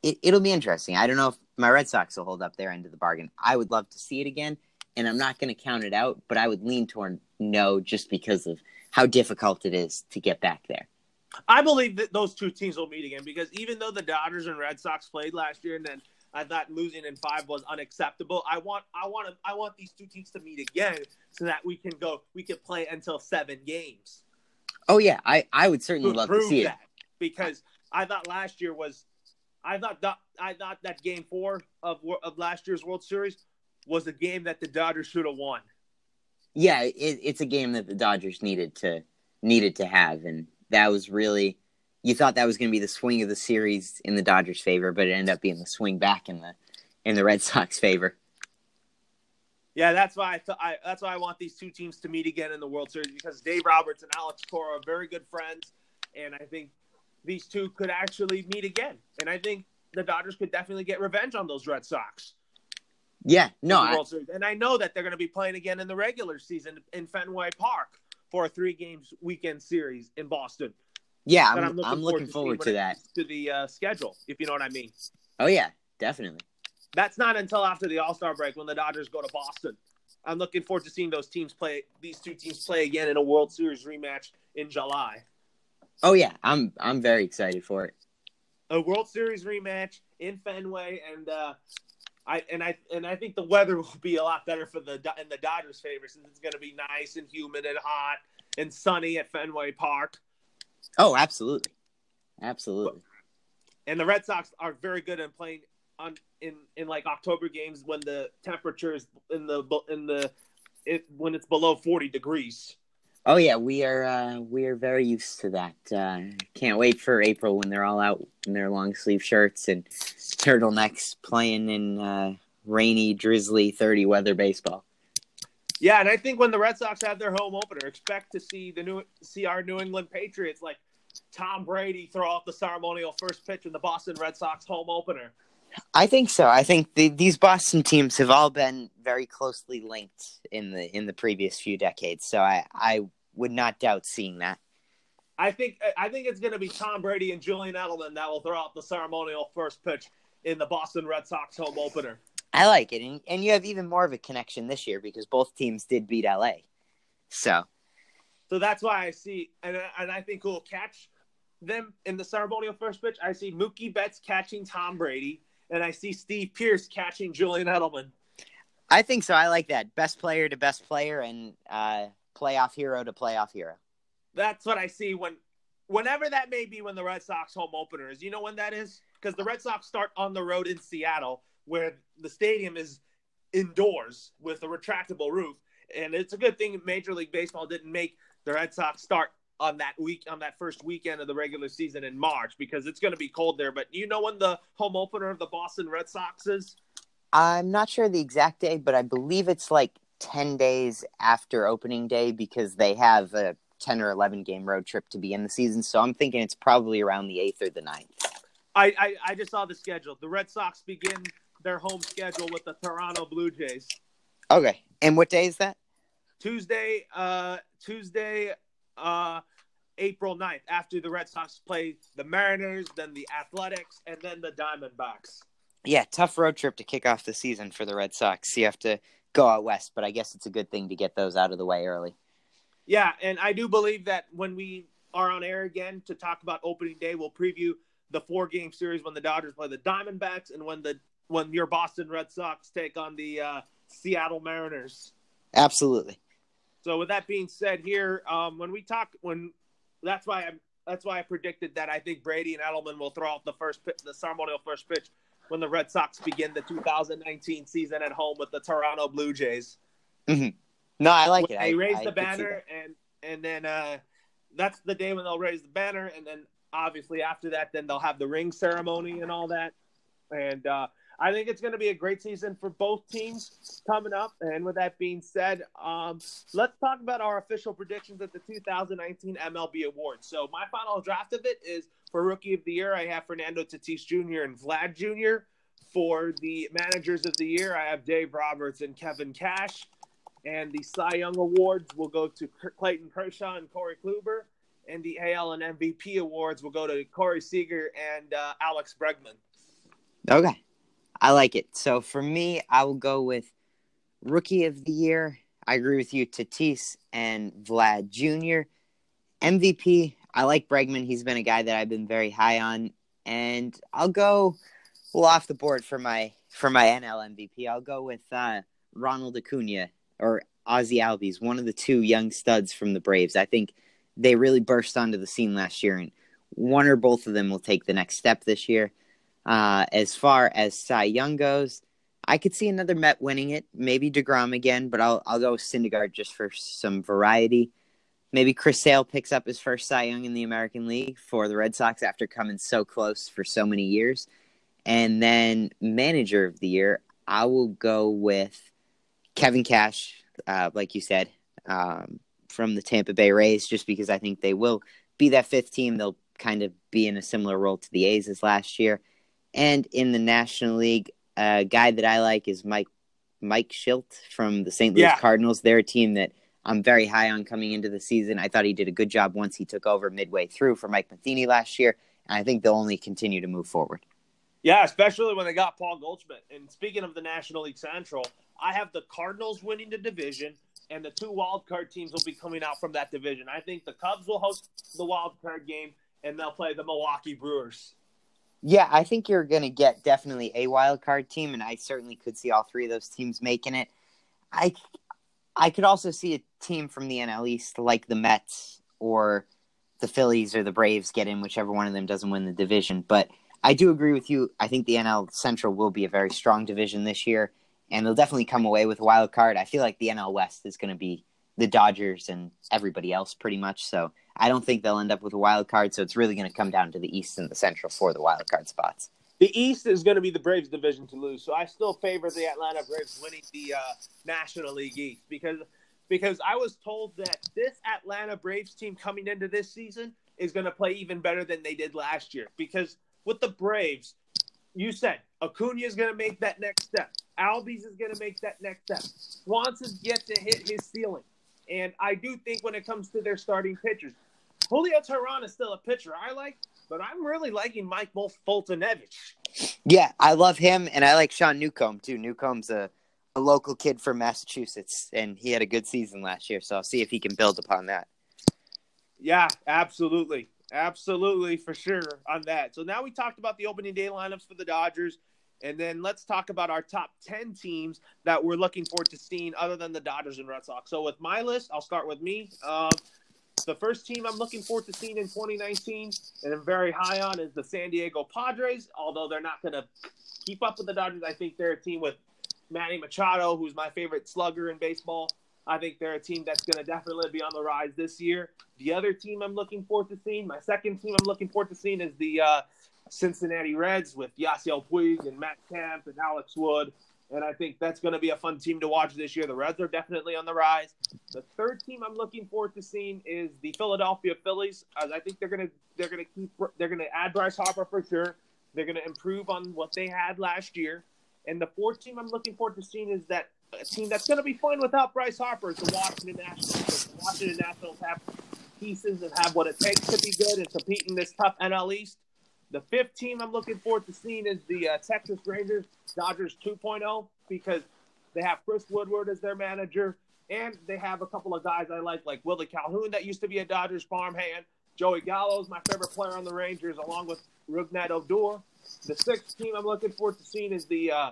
it, it'll be interesting. I don't know if my Red Sox will hold up their end of the bargain. I would love to see it again, and I'm not going to count it out, but I would lean toward no just because of how difficult it is to get back there. I believe that those two teams will meet again because even though the Dodgers and Red Sox played last year, and then I thought losing in five was unacceptable. I want, I want, to, I want these two teams to meet again so that we can go, we can play until seven games. Oh yeah, I, I would certainly to love to see it because I thought last year was, I thought that I thought that game four of of last year's World Series was a game that the Dodgers should have won. Yeah, it, it's a game that the Dodgers needed to needed to have, and that was really you thought that was going to be the swing of the series in the Dodgers' favor, but it ended up being the swing back in the in the Red Sox favor. Yeah, that's why I, th- I that's why I want these two teams to meet again in the World Series because Dave Roberts and Alex Cora are very good friends, and I think these two could actually meet again. And I think the Dodgers could definitely get revenge on those Red Sox. Yeah, no, I, and I know that they're going to be playing again in the regular season in Fenway Park for a three games weekend series in Boston. Yeah, I'm, I'm, looking, I'm forward, looking to forward to, that. To the uh, schedule, if you know what I mean. Oh yeah, definitely. That's not until after the All Star break when the Dodgers go to Boston. I'm looking forward to seeing those teams play. These two teams play again in a World Series rematch in July. Oh yeah, I'm I'm very excited for it. A World Series rematch in Fenway, and uh, I and I and I think the weather will be a lot better for the in the Dodgers' favor since it's going to be nice and humid and hot and sunny at Fenway Park. Oh, absolutely, absolutely. And the Red Sox are very good at playing on in in like October games when the temperature is in the in the it when it's below forty degrees. Oh yeah, we are uh, we are very used to that. Uh, can't wait for April when they're all out in their long sleeve shirts and turtlenecks playing in uh, rainy, drizzly, thirty weather baseball. Yeah, and I think when the Red Sox have their home opener, expect to see the new see our New England Patriots like Tom Brady throw off the ceremonial first pitch in the Boston Red Sox home opener. I think so. I think the, these Boston teams have all been very closely linked in the in the previous few decades. So I I would not doubt seeing that. I think I think it's going to be Tom Brady and Julian Edelman that will throw out the ceremonial first pitch in the Boston Red Sox home opener. I like it, and and you have even more of a connection this year because both teams did beat LA. So, so that's why I see, and and I think who'll catch them in the ceremonial first pitch. I see Mookie Betts catching Tom Brady, and I see Steve Pearce catching Julian Edelman. I think so. I like that. Best player to best player, and uh, playoff hero to playoff hero. That's what I see when, whenever that may be, when the Red Sox home opener is. You know when that is? Because the Red Sox start on the road in Seattle where the stadium is indoors with a retractable roof. And it's a good thing Major League Baseball didn't make the Red Sox start on that week on that first weekend of the regular season in March because it's going to be cold there. But you know when the home opener of the Boston Red Sox is? I'm not sure the exact day, but I believe it's like 10 days after opening day because they have a 10 or 11 game road trip to be in the season. So I'm thinking it's probably around the 8th or the 9th. I, I, I just saw the schedule. The Red Sox begin their home schedule with the Toronto Blue Jays. Okay. And what day is that? Tuesday, uh, Tuesday, uh, April 9th, after the Red Sox play the Mariners, then the Athletics, and then the Diamondbacks. Yeah, tough road trip to kick off the season for the Red Sox. You have to go out west, but I guess it's a good thing to get those out of the way early. Yeah, and I do believe that when we are on air again to talk about opening day, we'll preview the four game series when the Dodgers play the Diamondbacks and when the when your Boston Red Sox take on the uh, Seattle Mariners. Absolutely. So with that being said, here um, when we talk, when that's why I'm that's why I predicted that I think Brady and Edelman will throw out the first pitch, the ceremonial first pitch when the Red Sox begin the 2019 season at home with the Toronto Blue Jays. Mm-hmm. No, I like when it. They I, raise I the banner, and and then uh, that's the day when they'll raise the banner, and then obviously after that, then they'll have the ring ceremony and all that. And uh, I think it's going to be a great season for both teams coming up. And with that being said, um, let's talk about our official predictions at the 2019 MLB Awards. So my final draft of it is for Rookie of the Year. I have Fernando Tatis Jr. and Vlad Jr. For the Managers of the Year, I have Dave Roberts and Kevin Cash. And the Cy Young Awards will go to Clayton Kershaw and Corey Kluber. And the AL and MVP awards will go to Corey Seager and uh, Alex Bregman. Okay. I like it. So for me, I will go with Rookie of the Year. I agree with you, Tatis and Vlad Jr. MVP, I like Bregman. He's been a guy that I've been very high on. And I'll go well off the board for my for my NL MVP. I'll go with uh, Ronald Acuna or Ozzy Albies, one of the two young studs from the Braves. I think they really burst onto the scene last year, and one or both of them will take the next step this year. Uh, as far as Cy Young goes, I could see another Met winning it, maybe Degrom again, but I'll I'll go with Syndergaard just for some variety. Maybe Chris Sale picks up his first Cy Young in the American League for the Red Sox after coming so close for so many years. And then manager of the year, I will go with Kevin Cash, uh, like you said, um, from the Tampa Bay Rays, just because I think they will be that fifth team. They'll kind of be in a similar role to the A's as last year. And in the National League, a guy that I like is Mike Mike Shildt from the St. Louis Yeah. Cardinals. They're a team that I'm very high on coming into the season. I thought he did a good job once he took over midway through for Mike Matheny last year, and I think they'll only continue to move forward. Yeah, especially when they got Paul Goldschmidt. And speaking of the National League Central, I have the Cardinals winning the division, and the two wild card teams will be coming out from that division. I think the Cubs will host the wild card game, and they'll play the Milwaukee Brewers. Yeah, I think you're going to get definitely a wild card team, and I certainly could see all three of those teams making it. I, I could also see a team from the NL East like the Mets or the Phillies or the Braves get in, whichever one of them doesn't win the division. But I do agree with you. I think the NL Central will be a very strong division this year, and they'll definitely come away with a wild card. I feel like the NL West is going to be the Dodgers and everybody else pretty much. So I don't think they'll end up with a wild card. So it's really going to come down to the East and the Central for the wild card spots. The East is going to be the Braves division to lose, so I still favor the Atlanta Braves winning the uh, National League East because because I was told that this Atlanta Braves team coming into this season is going to play even better than they did last year. Because with the Braves, you said Acuna is going to make that next step. Albies is going to make that next step. Swanson's yet to hit his ceiling, and I do think when it comes to their starting pitchers, Julio Teheran is still a pitcher I like, but I'm really liking Mike Foltynewicz. Yeah, I love him, and I like Sean Newcomb too. Newcomb's a, a local kid from Massachusetts, and he had a good season last year. So I'll see if he can build upon that. Yeah, absolutely. Absolutely, for sure on that. So now we talked about the opening day lineups for the Dodgers. And then let's talk about our top 10 teams that we're looking forward to seeing other than the Dodgers and Red Sox. So with my list, I'll start with me. Um, the first team I'm looking forward to seeing in 2019 and I'm very high on is the San Diego Padres. Although they're not going to keep up with the Dodgers, I think they're a team with Manny Machado, who's my favorite slugger in baseball. I think they're a team that's going to definitely be on the rise this year. The other team I'm looking forward to seeing, my second team I'm looking forward to seeing is the uh, Cincinnati Reds with Yasiel Puig and Matt Kemp and Alex Wood. And I think that's going to be a fun team to watch this year. The Reds are definitely on the rise. The third team I'm looking forward to seeing is the Philadelphia Phillies. As I think they're going to they're going to keep they're going to add Bryce Harper for sure. They're going to improve on what they had last year. And the fourth team I'm looking forward to seeing is that team that's going to be fine without Bryce Harper is the Washington Nationals. The Washington Nationals have pieces and have what it takes to be good and compete in this tough NL East. The fifth team I'm looking forward to seeing is the uh, Texas Rangers, Dodgers 2.0, because they have Chris Woodward as their manager, and they have a couple of guys I like, like Willie Calhoun, that used to be a Dodgers farmhand. Joey Gallo is my favorite player on the Rangers, along with Rougned Odor. The sixth team I'm looking forward to seeing is the uh,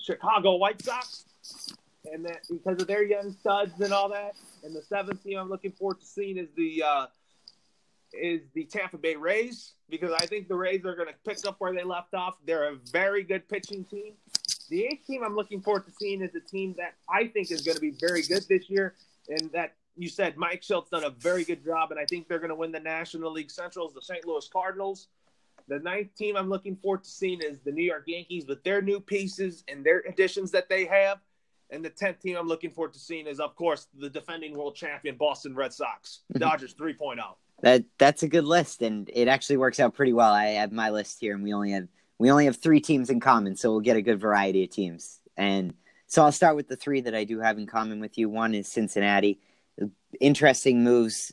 Chicago White Sox, and that because of their young studs and all that. And the seventh team I'm looking forward to seeing is the uh, is the Tampa Bay Rays because I think the Rays are going to pick up where they left off. They're a very good pitching team. The eighth team I'm looking forward to seeing is a team that I think is going to be very good this year, and that you said Mike Shildt done a very good job, and I think they're going to win the National League Centrals, the St. Louis Cardinals. The ninth team I'm looking forward to seeing is the New York Yankees with their new pieces and their additions that they have. And the tenth team I'm looking forward to seeing is, of course, the defending world champion Boston Red Sox, mhm. Dodgers 3.0. That that's a good list, and it actually works out pretty well. I have my list here, and we only have we only have three teams in common, so we'll get a good variety of teams. And so I'll start with the three that I do have in common with you. One is Cincinnati. Interesting moves,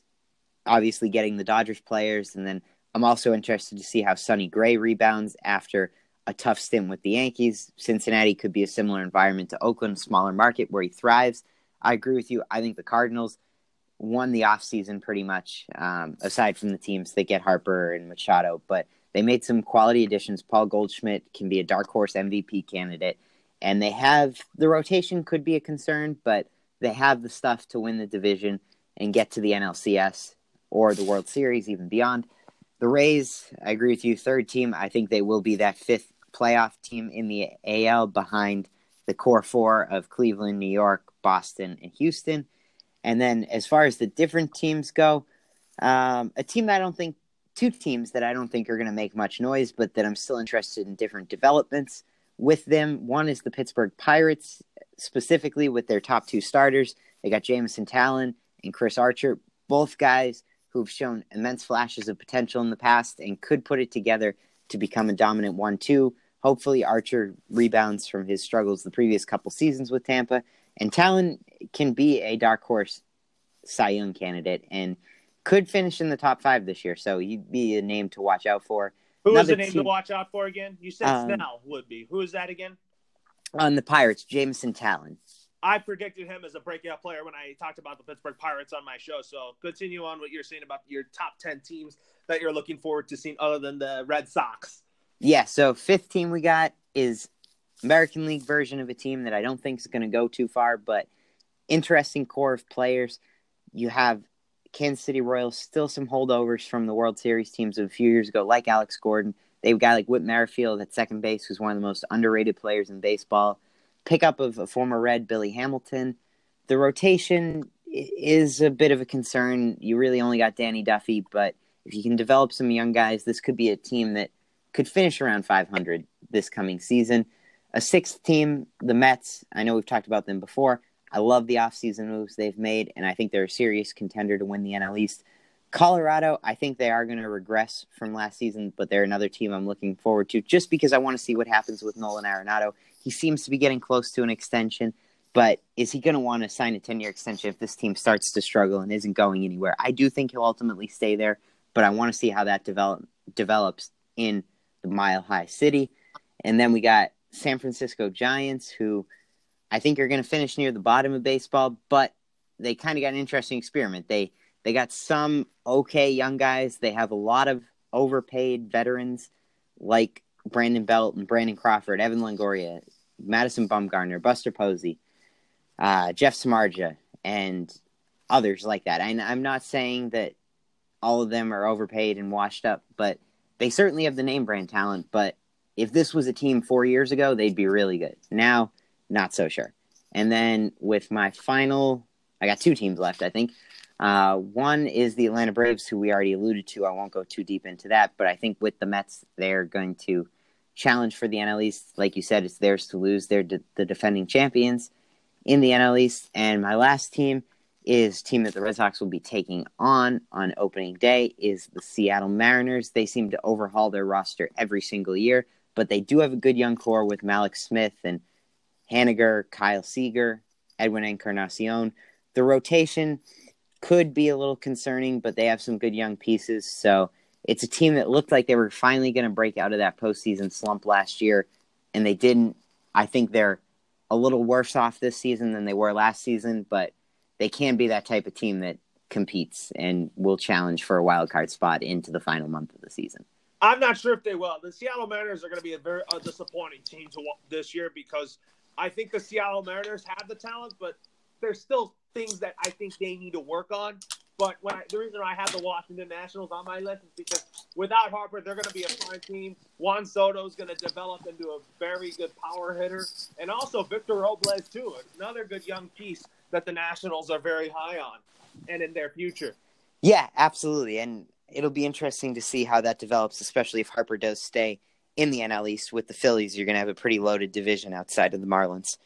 obviously getting the Dodgers players, and then I'm also interested to see how Sonny Gray rebounds after a tough stint with the Yankees. Cincinnati could be a similar environment to Oakland, smaller market where he thrives. I agree with you. I think the Cardinals won the offseason pretty much, um, aside from the teams that get Harper and Machado. But they made some quality additions. Paul Goldschmidt can be a dark horse MVP candidate. And they have the rotation could be a concern, but they have the stuff to win the division and get to the NLCS or the World Series, even beyond. The Rays, I agree with you. Third team, I think they will be that fifth playoff team in the AL behind the core four of Cleveland, New York, Boston, and Houston. And then as far as the different teams go, um, a team that I don't think, two teams that I don't think are going to make much noise, but that I'm still interested in different developments with them. One is the Pittsburgh Pirates, specifically with their top two starters. They got Jameson Taillon and Chris Archer, both guys who've shown immense flashes of potential in the past and could put it together to become a dominant one two. Hopefully, Archer rebounds from his struggles the previous couple seasons with Tampa, and Taillon can be a dark horse Cy Young candidate and could finish in the top five this year. So he'd be a name to watch out for. Who is the name team, to watch out for again? You said um, Snell would be. Who is that again? On the Pirates, Jameson Taillon. I predicted him as a breakout player when I talked about the Pittsburgh Pirates on my show. So continue on what you're saying about your top 10 teams that you're looking forward to seeing other than the Red Sox. Yeah, so fifth team we got is American League version of a team that I don't think is going to go too far, but interesting core of players. You have Kansas City Royals, still some holdovers from the World Series teams of a few years ago, like Alex Gordon. They've got like Whit Merrifield at second base, who's one of the most underrated players in baseball pickup of a former Red, Billy Hamilton. The rotation is a bit of a concern. You really only got Danny Duffy, but if you can develop some young guys, this could be a team that could finish around 500 this coming season. A sixth team, the Mets. I know we've talked about them before. I love the offseason moves they've made, and I think they're a serious contender to win the NL East. Colorado, I think they are going to regress from last season, but they're another team I'm looking forward to just because I want to see what happens with Nolan Arenado. He seems to be getting close to an extension, but is he going to want to sign a 10 year extension if this team starts to struggle and isn't going anywhere? I do think he'll ultimately stay there, but I want to see how that develop, develops in the Mile High City. And then we got San Francisco Giants, who I think are going to finish near the bottom of baseball, but they kind of got an interesting experiment. They they got some okay young guys. They have a lot of overpaid veterans like Brandon Belt and Brandon Crawford, Evan Longoria, Madison Bumgarner, Buster Posey, uh, Jeff Samardzija, and others like that. I'm not saying that all of them are overpaid and washed up, but they certainly have the name brand talent. But if this was a team four years ago, they'd be really good. Now, not so sure. And then with my final, I got two teams left, I think. Uh, one is the Atlanta Braves, who we already alluded to. I won't go too deep into that, but I think with the Mets, they're going to challenge for the NL East. Like you said, it's theirs to lose. They're de- the defending champions in the NL East. And my last team is team that the Red Sox will be taking on on opening day is the Seattle Mariners. They seem to overhaul their roster every single year, but they do have a good young core with Mallex Smith and Haniger, Kyle Seager, Edwin Encarnacion. The rotation could be a little concerning, but they have some good young pieces. So it's a team that looked like they were finally going to break out of that postseason slump last year, and they didn't. I think they're a little worse off this season than they were last season, but they can be that type of team that competes and will challenge for a wild card spot into the final month of the season. I'm not sure if they will. The Seattle Mariners are going to be a very uh, disappointing team to this year because I think the Seattle Mariners have the talent, but they're still things that I think they need to work on. But when I, the reason I have the Washington Nationals on my list is because without Harper, they're going to be a fine team. Juan Soto is going to develop into a very good power hitter, and also Victor Robles too, another good young piece that the Nationals are very high on and in their future. Yeah, absolutely, and it'll be interesting to see how that develops, especially if Harper does stay in the NL East with the Phillies. You're going to have a pretty loaded division outside of the Marlins.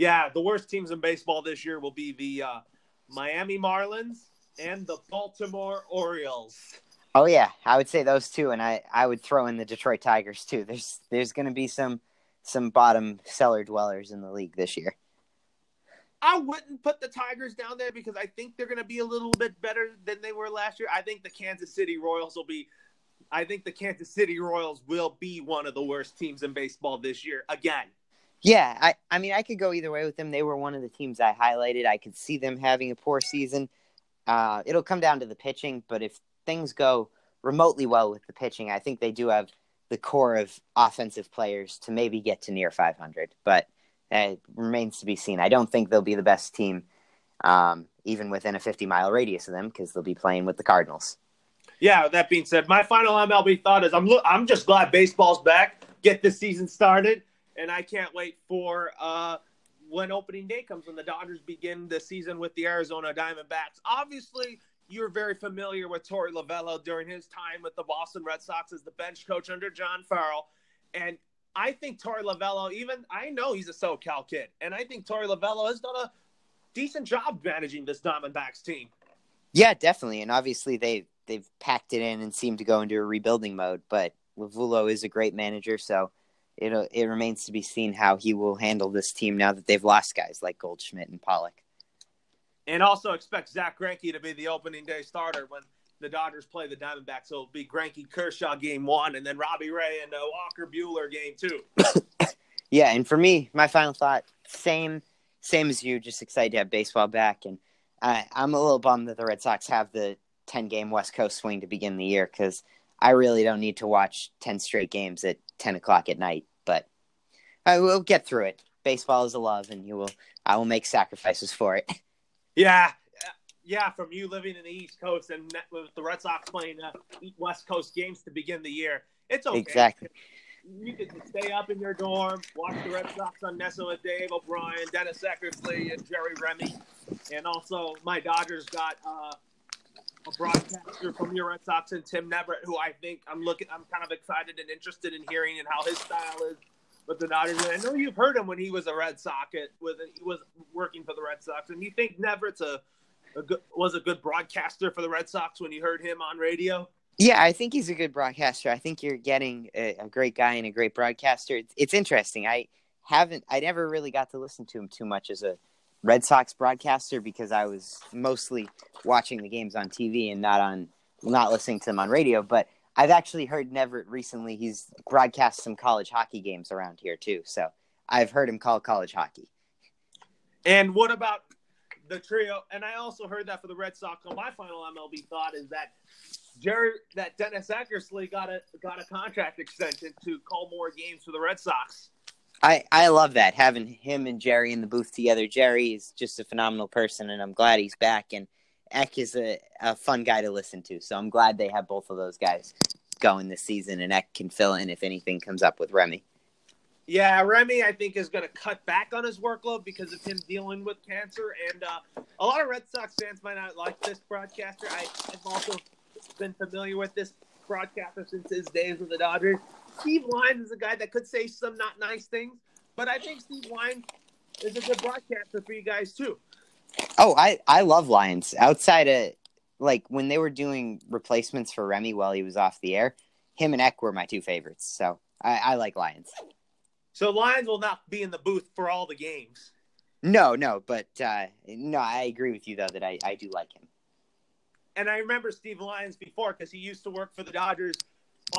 Yeah, the worst teams in baseball this year will be the uh, Miami Marlins and the Baltimore Orioles. Oh yeah, I would say those two, and I, I would throw in the Detroit Tigers too. There's there's going to be some some bottom cellar dwellers in the league this year. I wouldn't put the Tigers down there because I think they're going to be a little bit better than they were last year. I think the Kansas City Royals will be. I think the Kansas City Royals will be one of the worst teams in baseball this year again. Yeah, I, I mean, I could go either way with them. They were one of the teams I highlighted. I could see them having a poor season. Uh, it'll come down to the pitching, but if things go remotely well with the pitching, I think they do have the core of offensive players to maybe get to near 500. But it remains to be seen. I don't think they'll be the best team, um, even within a 50 mile radius of them, because they'll be playing with the Cardinals. Yeah. That being said, my final MLB thought is I'm lo- I'm just glad baseball's back. Get the season started, and I can't wait for uh, when opening day comes when the Dodgers begin the season with the Arizona Diamondbacks. Obviously, you're very familiar with Torey Lovullo during his time with the Boston Red Sox as the bench coach under John Farrell. And I think Torey Lovullo, even I know he's a SoCal kid, and I think Torey Lovullo has done a decent job managing this Diamondbacks team. Yeah, definitely, and obviously they they've packed it in and seem to go into a rebuilding mode. But Lovullo is a great manager, so it it remains to be seen how he will handle this team now that they've lost guys like Goldschmidt and Pollock. And also expect Zach Greinke to be the opening day starter when the Dodgers play the Diamondbacks. So it'll be Greinke Kershaw game one, and then Robbie Ray and uh, Walker Buehler game two. yeah, and for me, my final thought, same same as you, just excited to have baseball back, and I, I'm a little bummed that the Red Sox have the 10 game West Coast swing to begin the year because I really don't need to watch 10 straight games at 10 o'clock at night. I will get through it. Baseball is a love, and you will. I will make sacrifices for it. Yeah, yeah. From you living in the East Coast and with the Red Sox playing uh, West Coast games to begin the year, it's okay. Exactly. You can stay up in your dorm, watch the Red Sox on NESN with Dave O'Brien, Dennis Eckersley, and Jerry Remy, and also my Dodgers got. Uh, a broadcaster from your Red Sox and Tim Neverett, who I think I'm looking, I'm kind of excited and interested in hearing and how his style is with the Dodgers. And I know you've heard him when he was a Red Sox, with he was working for the Red Sox, and you think Neverett's a, a good, was a good broadcaster for the Red Sox when you heard him on radio. Yeah, I think he's a good broadcaster. I think you're getting a, a great guy and a great broadcaster. It's, it's interesting. I haven't, I never really got to listen to him too much as a Red Sox broadcaster because I was mostly watching the games on TV and not on not listening to them on radio. But I've actually heard Neverett recently. He's broadcast some college hockey games around here too, so I've heard him call college hockey. And what about the trio? And I also heard that for the Red Sox. So my final MLB thought is that Jerry, that Dennis Eckersley got a got a contract extension to call more games for the Red Sox. I, I love that having him and Jerry in the booth together. Jerry is just a phenomenal person, and I'm glad he's back. And Eck is a, a fun guy to listen to, so I'm glad they have both of those guys going this season, and Eck can fill in if anything comes up with Remy. Yeah, Remy, I think is going to cut back on his workload because of him dealing with cancer, and uh, a lot of Red Sox fans might not like this broadcaster. I, I've also been familiar with this broadcaster since his days with the Dodgers. Steve Lyons is a guy that could say some not nice things, but I think Steve Lyons is a good broadcaster for you guys too. Oh, I I love Lyons. Outside of like when they were doing replacements for Remy while he was off the air, him and Eck were my two favorites. So I, I like Lyons. So Lyons will not be in the booth for all the games. No, no, but uh, no, I agree with you though that I, I do like him. And I remember Steve Lyons before because he used to work for the Dodgers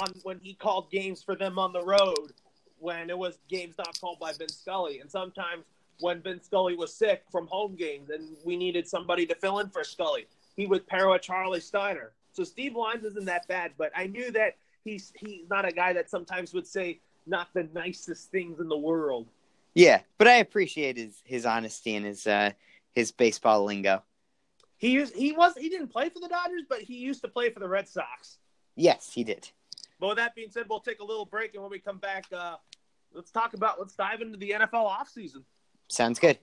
on when he called games for them on the road when it was games not called by Vin Scully. And sometimes when Vin Scully was sick from home games and we needed somebody to fill in for Scully, he would pair with Charlie Steiner. So Steve Lyons isn't that bad, but I knew that he's he's not a guy that sometimes would say not the nicest things in the world. Yeah, but I appreciate his his honesty and his uh his baseball lingo. He used, he was he didn't play for the Dodgers, but he used to play for the Red Sox. Yes, he did. But with that being said, we'll take a little break, and when we come back, uh, let's talk about let's dive into the NFL offseason. Sounds good.